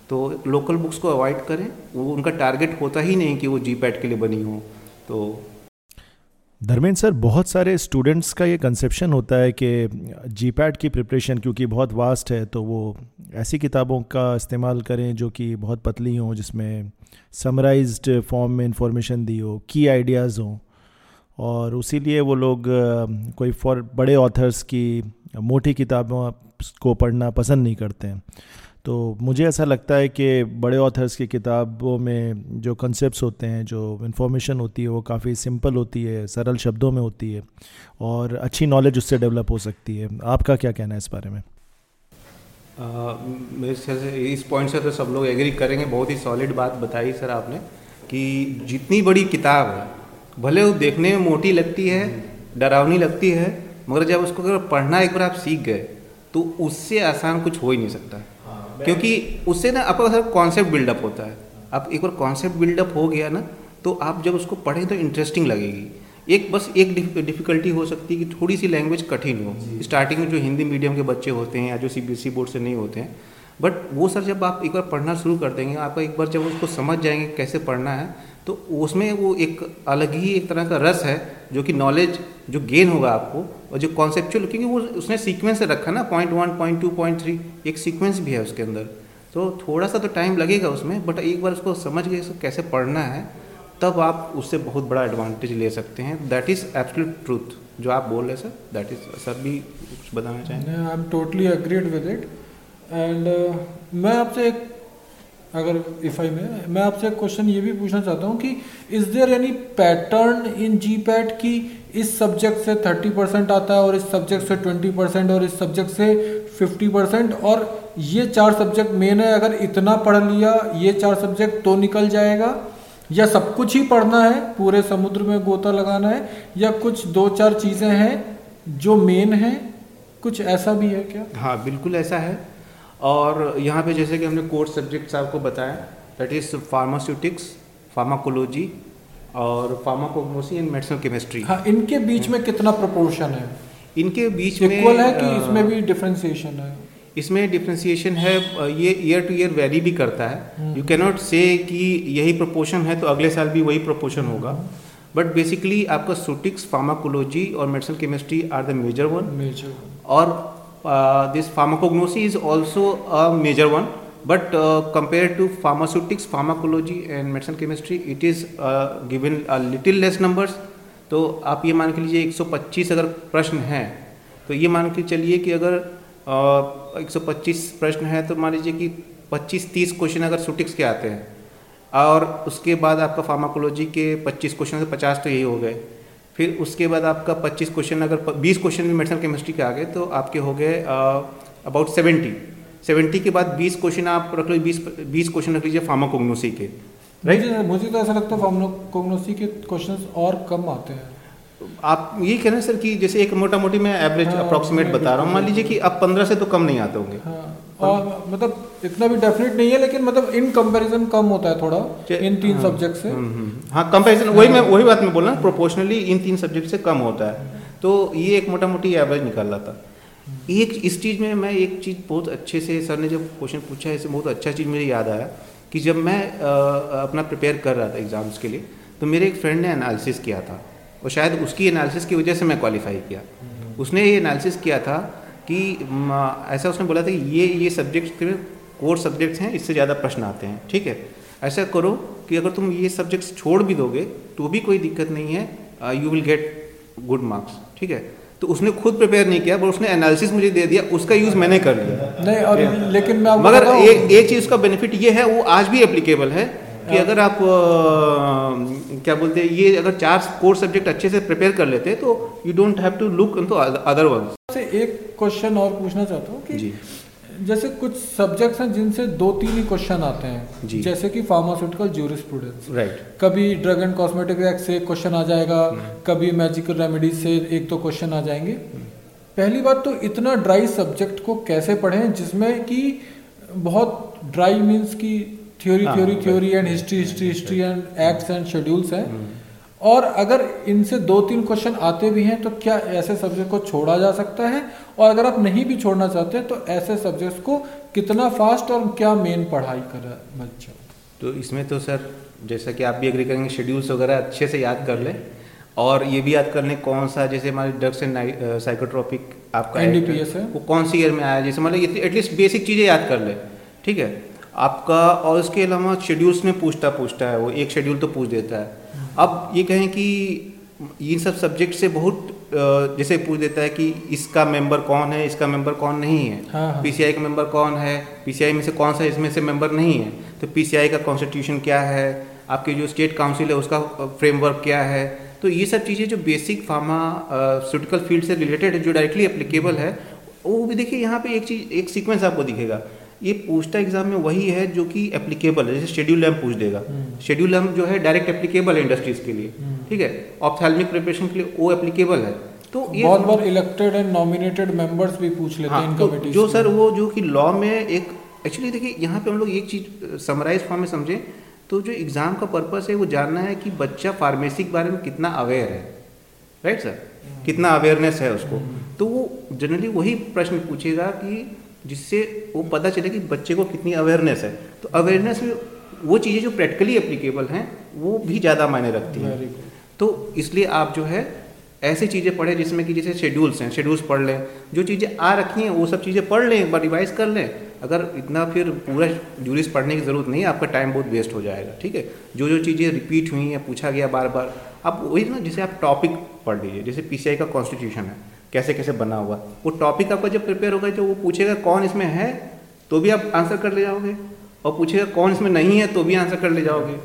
तो लोकल बुक्स को अवॉइड करें, वो उनका टारगेट होता ही नहीं कि वो जी के लिए बनी हो। तो धर्मेंद्र सर, बहुत सारे स्टूडेंट्स का ये कंसेप्शन होता है कि जी की प्रिपरेशन क्योंकि बहुत वास्ट है तो वो ऐसी किताबों का इस्तेमाल करें जो कि बहुत पतली हों, जिसमें समराइज्ड फॉर्म में इंफॉर्मेशन दी हो की आइडियाज़ हों। और उसी लिए वो लोग कोई फॉर बड़े ऑथर्स की मोटी किताबों को पढ़ना पसंद नहीं करते हैं। तो मुझे ऐसा लगता है कि बड़े ऑथर्स की किताबों में जो कंसेप्ट होते हैं, जो इन्फॉर्मेशन होती है, वो काफ़ी सिंपल होती है, सरल शब्दों में होती है और अच्छी नॉलेज उससे डेवलप हो सकती है। आपका क्या कहना है इस बारे में? मेरे ख्याल से इस पॉइंट से तो सब लोग एग्री करेंगे। बहुत ही सॉलिड बात बताई सर आपने कि जितनी बड़ी किताब है, भले वो देखने में मोटी लगती है, डरावनी लगती है, मगर जब उसको अगर पढ़ना एक बार आप सीख गए तो उससे आसान कुछ हो ही नहीं सकता। क्योंकि उससे ना आपका सर कॉन्सेप्ट बिल्डअप होता है। आप एक बार कॉन्सेप्ट बिल्डअप हो गया ना तो आप जब उसको पढ़ें तो इंटरेस्टिंग लगेगी। एक बस एक डिफ़िकल्टी हो सकती है कि थोड़ी सी लैंग्वेज कठिन हो। स्टार्टिंग में जो हिंदी मीडियम के बच्चे होते हैं या जो सी बोर्ड से नहीं होते हैं। बट वो सर जब आप एक बार पढ़ना शुरू कर देंगे आपका एक बार जब उसको समझ जाएँगे कैसे पढ़ना है तो उसमें वो एक अलग ही एक तरह का रस है जो कि नॉलेज जो गेन होगा आपको। और जो कॉन्सेप्चुअल क्योंकि वो उसने सीक्वेंस से रखा ना point one point two point three एक सीक्वेंस भी है उसके अंदर। तो थोड़ा सा तो टाइम लगेगा उसमें बट एक बार उसको समझ गए कैसे पढ़ना है, तब आप उससे बहुत बड़ा एडवांटेज ले सकते हैं। दैट इज़ एब्सोल्यूट ट्रूथ जो आप बोल रहे सर दैट इज़ सर भी कुछ बताना चाहेंगे? I am totally agreed with it and मैं आपसे एक, अगर इफ़ आई में मैं आपसे एक क्वेश्चन ये भी पूछना चाहता हूँ कि is there any pattern in GPAT की इस सब्जेक्ट से थर्टी परसेंट आता है और इस सब्जेक्ट से ट्वेंटी परसेंट और इस सब्जेक्ट से फिफ्टी परसेंट और ये चार सब्जेक्ट मेन है। अगर इतना पढ़ लिया, ये चार सब्जेक्ट तो निकल जाएगा। या सब कुछ ही पढ़ना है, पूरे समुद्र में गोता लगाना है, या कुछ दो चार चीज़ें हैं जो मेन है, कुछ ऐसा भी है क्या? हाँ बिल्कुल ऐसा है। और यहाँ पे जैसे कि हमने कोर्स सब्जेक्ट्स आपको बताया दैट इज़ फार्मास्यूटिक्स फार्माकोलॉजी और फार्माकोग्नोसी एंड मेडिसिनल केमिस्ट्री हाँ इनके बीच में कितना प्रोपोर्शन है? इनके बीच में इक्वल है कि इसमें भी डिफ्रेंसिएशन है? इसमें डिफ्रेंसिएशन है ये ईयर टू ईयर वेरी भी करता है। यू कैनॉट से कि यही प्रोपोर्शन है तो अगले साल भी वही प्रोपोर्शन होगा। बट बेसिकली आपका सूटिक्स फार्माकोलॉजी और medicinal chemistry are the major one major और this pharmacognosy is also a major one but compare to pharmaceutics pharmacology and medicine chemistry it is given little less numbers तो आप ये मान के लीजिए 125 अगर प्रश्न हैं तो ये मान के चलिए कि अगर uh, 125 प्रश्न है तो मान लीजिए कि 25-30 क्वेश्चन अगर सुटिक्स के आते हैं और उसके बाद आपका फार्माकोलॉजी के 25 क्वेश्चन से 50 तो यही हो गए। फिर उसके बाद आपका 25 क्वेश्चन अगर 20 क्वेश्चन भी मेडिसिन केमिस्ट्री के आ गए तो आपके हो गए अबाउट सेवेंटी सेवेंटी के बाद 20 क्वेश्चन आप रख लो 20 20 क्वेश्चन रख लीजिए फार्माकोग्नोसी के राइट मुझे, मुझे तो ऐसा लगता है फार्माकोग्नोसी के क्वेश्चन और कम आते हैं। आप ये कह रहे हैं सर कि जैसे एक मोटा मोटी मैं एवरेज अप्रोक्सीमेट हाँ, बता रहा हूँ। मान लीजिए कि अब पंद्रह से तो कम नहीं आते होंगे। हाँ, और मतलब इतना भी डेफिनेट नहीं है लेकिन मतलब इन कंपैरिजन कम होता है थोड़ा इन तीन हाँ, सब्जेक्ट से। हम्म, हम्म। हाँ कंपैरिजन वही मैं वही बात मैं बोल रहा हूँ प्रोपोर्शनली इन तीन सब्जेक्ट से कम होता है। तो ये एक मोटा मोटी एवरेज निकाल रहा था। एक इस चीज़ में मैं एक चीज़ बहुत अच्छे से सर ने जब क्वेश्चन पूछा इसे बहुत अच्छा चीज़ मुझे याद आया कि जब मैं आ, अपना प्रिपेयर कर रहा था एग्ज़ाम्स के लिए तो मेरे एक फ्रेंड ने एनालिसिस किया था और शायद उसकी एनालिसिस की वजह से मैं क्वालिफाई किया। उसने ये एनालिसिस किया था कि ऐसा उसने बोला था कि ये ये सब्जेक्ट कोर सब्जेक्ट्स हैं इससे ज़्यादा प्रश्न आते हैं ठीक है? ऐसा करो कि अगर तुम ये सब्जेक्ट्स छोड़ भी दोगे तो भी कोई दिक्कत नहीं है you will get good marks ठीक है? तो उसने खुद प्रिपेयर नहीं किया पर उसने एनालिसिस मुझे दे दिया उसका यूज़ मैंने कर लिया। नहीं और लेकिन मैं मगर एक एक चीज़ का बेनिफिट ये है वो आज भी एप्लीकेबल है कि अगर आप आ, क्या बोलते हैं ये अगर चार कोर सब्जेक्ट अच्छे से प्रिपेयर कर लेते तो you don't have to look into other one से एक क्वेश्चन और पूछना चाहता हूँ कि जैसे कुछ सब्जेक्ट्स हैं जिनसे दो तीन ही क्वेश्चन आते हैं। जी। जैसे कि फार्मास्यूटिकल जूरिस्प्रूडेंस राइट कभी ड्रग एंड कॉस्मेटिक एक्ट से क्वेश्चन आ जाएगा कभी मैजिकल रेमेडीज से एक दो क्वेश्चन आ जाएँगे। पहली बात तो इतना ड्राई सब्जेक्ट को कैसे पढ़ें जिसमें कि बहुत ड्राई मीन्स की theory theory theory and history history history and acts and schedules हैं। और अगर इनसे दो तीन क्वेश्चन आते भी हैं तो क्या ऐसे सब्जेक्ट को छोड़ा जा सकता है? और अगर आप नहीं भी छोड़ना चाहते हैं तो ऐसे सब्जेक्ट्स को कितना फास्ट और क्या मेन पढ़ाई कर बच्चा? तो इसमें तो सर जैसा कि आप भी एग्री करेंगे शेड्यूल्स वगैरह अच्छे से याद कर लें। और ये भी याद कर लें कौन सा जैसे हमारे ड्रग्स एंड साइकोट्रॉपिक आपका act है। वो कौन सी ईयर में आया? जैसे मतलब एटलीस्ट बेसिक चीज़ें याद कर लें। ठीक है? आपका और इसके अलावा शेड्यूल्स में पूछता पूछता है वो एक शेड्यूल तो पूछ देता है। अब ये कहें कि इन सब सब्जेक्ट से बहुत जैसे पूछ देता है कि इसका मेंबर कौन है इसका मेंबर कौन नहीं है? हाँ, हाँ। पीसीआई का मेंबर कौन है? पीसीआई में से कौन सा इसमें से मेंबर नहीं है? तो पीसीआई का कॉन्स्टिट्यूशन क्या है? आपके जो स्टेट काउंसिल है उसका फ्रेमवर्क क्या है? तो ये सब चीज़ें जो बेसिक फार्मास्यूटिकल फ़ील्ड से रिलेटेड है जो डायरेक्टली अप्लीकेबल है वो भी देखिए यहाँ पे एक चीज़ एक सीक्वेंस आपको दिखेगा। ये पूछता एग्ज़ाम में वही है जो कि एप्लीकेबल है जैसे शेड्यूल एम पूछ देगा। शेड्यूल एम जो है डायरेक्ट एप्लीकेबल है इंडस्ट्रीज़ के लिए। ठीक है? ऑप्थेल्मिक प्रिपरेशन के लिए वो एप्लीकेबल है। तो ये बहुत बार इलेक्टेड एंड नॉमिनेटेड मेंबर्स भी पूछ लेते हैं हाँ, इन तो जो सर वो जो कि लॉ में एक एक्चुअली देखिए यहाँ पे हम लोग एक चीज़ समराइज फॉर्म में समझें तो जो एग्ज़ाम का पर्पस है वो जानना है कि बच्चा फार्मेसी के बारे में कितना अवेयर है। राइट सर कितना अवेयरनेस है उसको। तो वो जनरली वही प्रश्न पूछेगा कि जिससे वो पता चले कि बच्चे को कितनी अवेयरनेस है। तो अवेयरनेस में वो चीज़ें जो प्रैक्टिकली एप्लीकेबल हैं वो भी ज़्यादा मायने रखती हैं। तो इसलिए आप जो है ऐसी चीज़ें पढ़ें जिसमें कि जैसे शेड्यूल्स हैं शेड्यूल्स पढ़ लें। जो चीज़ें आ रखी हैं वो सब चीज़ें पढ़ लें एक बार रिवाइज कर लें। अगर इतना फिर पूरा जूरिस पढ़ने की ज़रूरत नहीं है आपका टाइम बहुत वेस्ट हो जाएगा ठीक है? जो जो चीज़ें रिपीट हुई हैं पूछा गया बार बार आप वही ना जैसे आप टॉपिक पढ़ लीजिए जैसे पीसीआई का कॉन्स्टिट्यूशन है। कैसे कैसे बना हुआ। वो टॉपिक आपका जब प्रिपेयर होगा तो वो पूछेगा कौन इसमें है तो भी आप आंसर कर ले जाओगे। और पूछेगा कौन इसमें नहीं है तो भी आंसर कर ले जाओगे।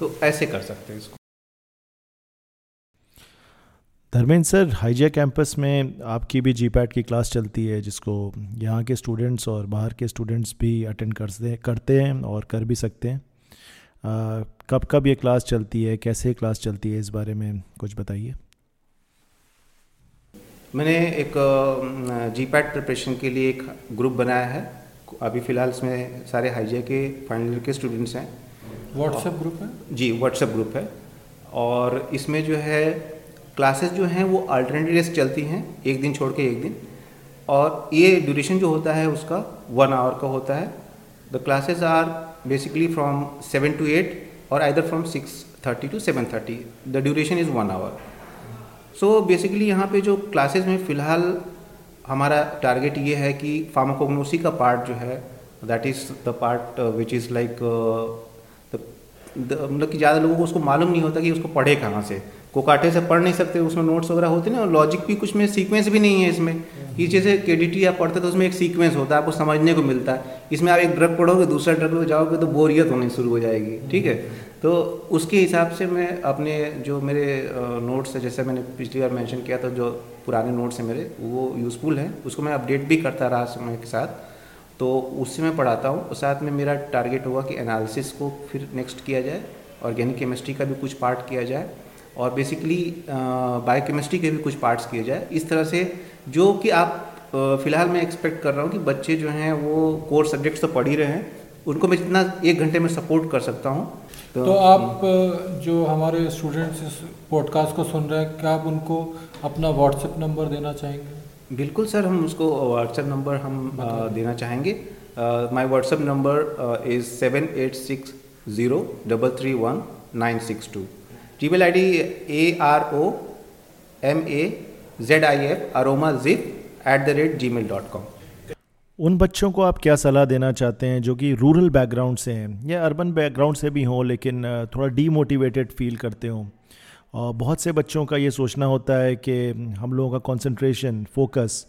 तो ऐसे कर सकते हैं इसको। धर्मेंद्र सर हाइजिया कैंपस में आपकी भी जीपैट की क्लास चलती है जिसको यहाँ के स्टूडेंट्स और बाहर के स्टूडेंट्स भी अटेंड करते करते हैं और कर भी सकते हैं। आ, कब कब ये क्लास चलती है कैसे क्लास चलती है इस बारे में कुछ बताइए। मैंने एक जी पैट प्रिपरेशन के लिए एक ग्रुप बनाया है। अभी फ़िलहाल इसमें सारे हाइजिया के फाइनल के स्टूडेंट्स हैं। व्हाट्सएप ग्रुप है? जी व्हाट्सएप ग्रुप है। और इसमें जो है क्लासेस जो हैं वो अल्टरनेट डेज़ चलती हैं एक दिन छोड़ के एक दिन। और ये ड्यूरेशन जो होता है उसका वन आवर का होता है। The classes are basically from seven to eight और either from six thirty to seven thirty the duration is one hour so basically यहाँ पे जो क्लासेस में फ़िलहाल हमारा टारगेट ये है कि फार्माकोग्नोसी का पार्ट जो है that is the part which is like मतलब कि ज़्यादा लोगों को उसको मालूम नहीं होता कि उसको पढ़े कहाँ से। कोकाटे से पढ़ नहीं सकते, उसमें नोट्स वगैरह होते ना, और लॉजिक भी कुछ में सीक्वेंस भी नहीं है इसमें। कि जैसे के डी आप पढ़ते तो उसमें एक सीक्वेंस होता है, आपको समझने को मिलता है। इसमें आप एक ड्रग पढ़ोगे, दूसरा ड्रग में जाओगे तो बोरियत होनी शुरू हो जाएगी, ठीक है? तो उसके हिसाब से मैं अपने जो मेरे नोट्स है, जैसे मैंने पिछली बार मेंशन किया था, जो पुराने नोट्स हैं मेरे, वो यूज़फुल हैं। उसको मैं अपडेट भी करता रहा समय के साथ। तो उससे मैं पढ़ाता हूँ। और साथ में मेरा टारगेट होगा कि एनालिसिस को फिर नेक्स्ट किया जाए ऑर्गेनिक केमिस्ट्री का भी कुछ पार्ट किया जाए। और बेसिकली बायोकेमिस्ट्री के भी कुछ पार्ट्स किए जाए। इस तरह से जो कि आप फ़िलहाल मैं एक्सपेक्ट कर रहा हूँ कि बच्चे जो हैं वो कोर सब्जेक्ट्स तो पढ़ ही रहे हैं। उनको मैं जितना एक घंटे में सपोर्ट कर सकता हूँ। तो, तो आप जो हमारे स्टूडेंट्स इस पॉडकास्ट को सुन रहे हैं क्या आप उनको अपना व्हाट्सएप नंबर देना चाहेंगे? बिल्कुल सर हम उसको व्हाट्सएप नंबर हम देना चाहेंगे। My WhatsApp number is seven eight six zero double three one nine six two Gmail I D A R O M A Z I F aroma zip at the rate Gmail dot com उन बच्चों को आप क्या सलाह देना चाहते हैं जो कि रूरल बैकग्राउंड से हैं या अर्बन बैकग्राउंड से भी हों लेकिन थोड़ा डीमोटिवेटेड फील करते हों? और बहुत से बच्चों का ये सोचना होता है कि हम लोगों का कंसंट्रेशन फोकस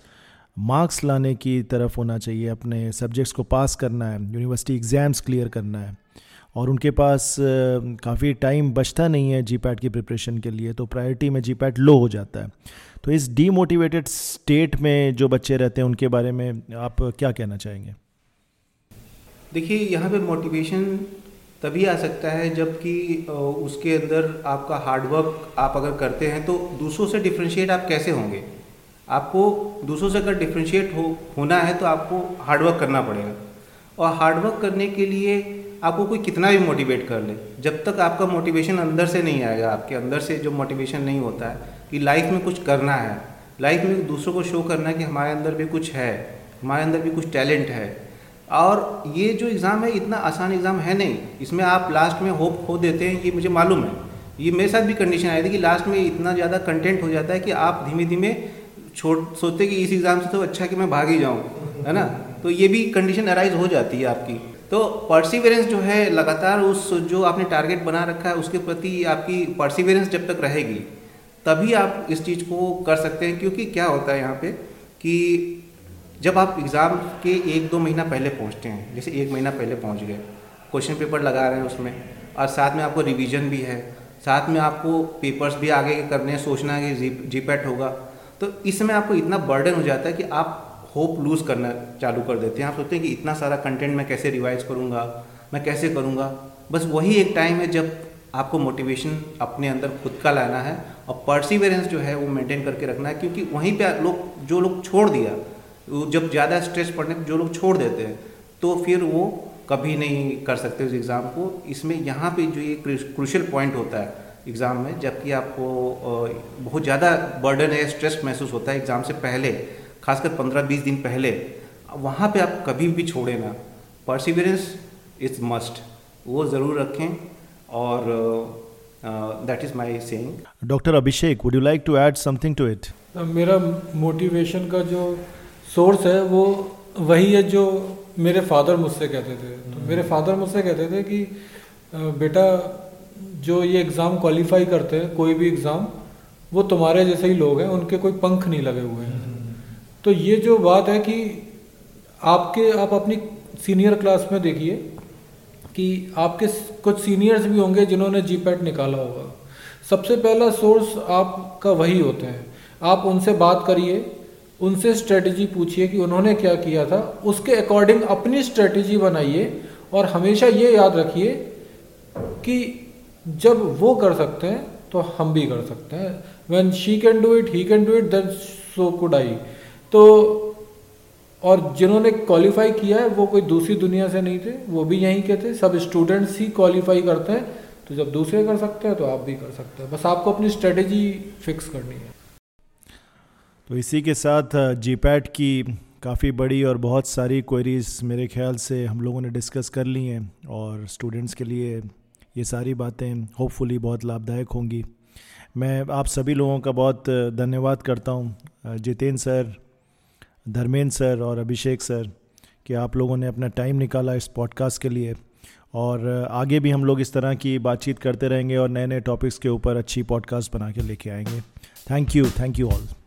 मार्क्स लाने की तरफ़ होना चाहिए, अपने सब्जेक्ट्स को पास करना है यूनिवर्सिटी एग्ज़ाम्स क्लियर करना है। और उनके पास काफ़ी टाइम बचता नहीं है जी की प्रिपरेशन के लिए तो प्रायोरिटी में जी लो हो जाता है। तो इस डीमोटिवेटेड स्टेट में जो बच्चे रहते हैं, उनके बारे में आप क्या कहना चाहेंगे? देखिए, यहाँ पे मोटिवेशन तभी आ सकता है जबकि उसके अंदर आपका हार्डवर्क आप अगर करते हैं तो दूसरों से डिफ्रेंशिएट आप कैसे होंगे? आपको दूसरों से अगर डिफ्रेंशिएट हो, होना है तो आपको हार्डवर्क करना पड़ेगा। और हार्डवर्क करने के लिए आपको कोई कितना भी मोटिवेट कर ले, जब तक आपका मोटिवेशन अंदर से नहीं आएगा, आपके अंदर से जो मोटिवेशन नहीं होता है, कि लाइफ में कुछ करना है लाइफ में दूसरों को शो करना है कि हमारे अंदर भी कुछ है, हमारे अंदर भी कुछ टैलेंट है। और ये जो एग्ज़ाम है, इतना आसान एग्ज़ाम है नहीं, इसमें आप लास्ट में होप खो देते हैं, ये मुझे मालूम है। ये मेरे साथ भी कंडीशन आई थी कि लास्ट में इतना ज़्यादा कंटेंट हो जाता है कि आप धीमे धीमे छोड़, सोचते कि इस एग्ज़ाम से तो अच्छा कि मैं भाग ही जाऊँ, है ना? तो ये भी कंडीशन अराइज हो जाती है आपकी। तो परसिवेरेंस जो है, लगातार उस जो आपने टारगेट बना रखा है, उसके प्रति आपकी परसिवेरेंस जब तक रहेगी, तभी आप इस चीज़ को कर सकते हैं। क्योंकि क्या होता है यहाँ पे कि जब आप एग्ज़ाम के एक दो महीना पहले पहुँचते हैं, जैसे एक महीना पहले पहुँच गए क्वेश्चन पेपर लगा रहे हैं उसमें, और साथ में आपको रिवीजन भी है, साथ में आपको पेपर्स भी आगे करने हैं, सोचना है कि जी जी पैट होगा तो इसमें आपको इतना बर्डन हो जाता है कि आप होप लूज़ करना चालू कर देते हैं। आप सोचते हैं कि इतना सारा कंटेंट मैं कैसे रिवाइज करूँगा? मैं कैसे करूँगा? बस वही एक टाइम है जब आपको मोटिवेशन अपने अंदर खुद का लाना है और परसिवेरेंस जो है वो मेंटेन करके रखना है, क्योंकि वहीं पे लोग, जो लोग छोड़ दिया जब ज़्यादा स्ट्रेस पड़ने पर जो लोग छोड़ देते हैं तो फिर वो कभी नहीं कर सकते उस एग्ज़ाम को। इसमें यहाँ पे जो ये क्रूशल पॉइंट होता है एग्ज़ाम में, जबकि आपको बहुत ज़्यादा बर्डन है स्ट्रेस महसूस होता है एग्ज़ाम से पहले। खासकर पंद्रह बीस दिन पहले वहाँ पे आप कभी भी छोड़े ना। परसिवियरेंस इज़ मस्ट वो ज़रूर रखें और that is my saying doctor Abhishek would you like to add something to it मेरा मोटिवेशन का जो सोर्स है वो वही है जो मेरे फादर मुझसे कहते थे। तो हम्म। मेरे फादर मुझसे कहते थे कि बेटा जो ये एग्ज़ाम क्वालिफाई करते हैं कोई भी एग्ज़ाम वो तुम्हारे जैसे ही लोग हैं उनके कोई पंख नहीं लगे हुए हैं। तो ये जो बात है कि आपके, आप अपनी सीनियर क्लास में देखिए कि आपके कुछ सीनियर्स भी होंगे जिन्होंने जी पैट निकाला होगा। सबसे पहला सोर्स आपका वही होते हैं। आप उनसे बात करिए, उनसे स्ट्रेटजी पूछिए कि उन्होंने क्या किया था। उसके अकॉर्डिंग अपनी स्ट्रेटजी बनाइए और हमेशा ये याद रखिए कि जब वो कर सकते हैं तो हम भी कर सकते हैं। When she can do it he can do it then so could I तो और जिन्होंने क्वालिफाई किया है, वो कोई दूसरी दुनिया से नहीं थे, वो भी यहीं के थे। सब स्टूडेंट्स ही क्वालिफाई करते हैं तो जब दूसरे कर सकते हैं तो आप भी कर सकते हैं। बस आपको अपनी स्ट्रेटेजी फिक्स करनी है। तो इसी के साथ जी पैट की काफ़ी बड़ी और बहुत सारी क्वेरीज मेरे ख्याल से हम लोगों ने डिस्कस कर ली हैं, और स्टूडेंट्स के लिए ये सारी बातें होपफुली बहुत लाभदायक होंगी। मैं आप सभी लोगों का बहुत धन्यवाद करता हूँ। जितेंद्र सर धर्मेंद्र सर और अभिषेक सर, कि आप लोगों ने अपना टाइम निकाला इस पॉडकास्ट के लिए। और आगे भी हम लोग इस तरह की बातचीत करते रहेंगे और नए नए टॉपिक्स के ऊपर अच्छी पॉडकास्ट बना के लेके आएँगे। Thank you thank you all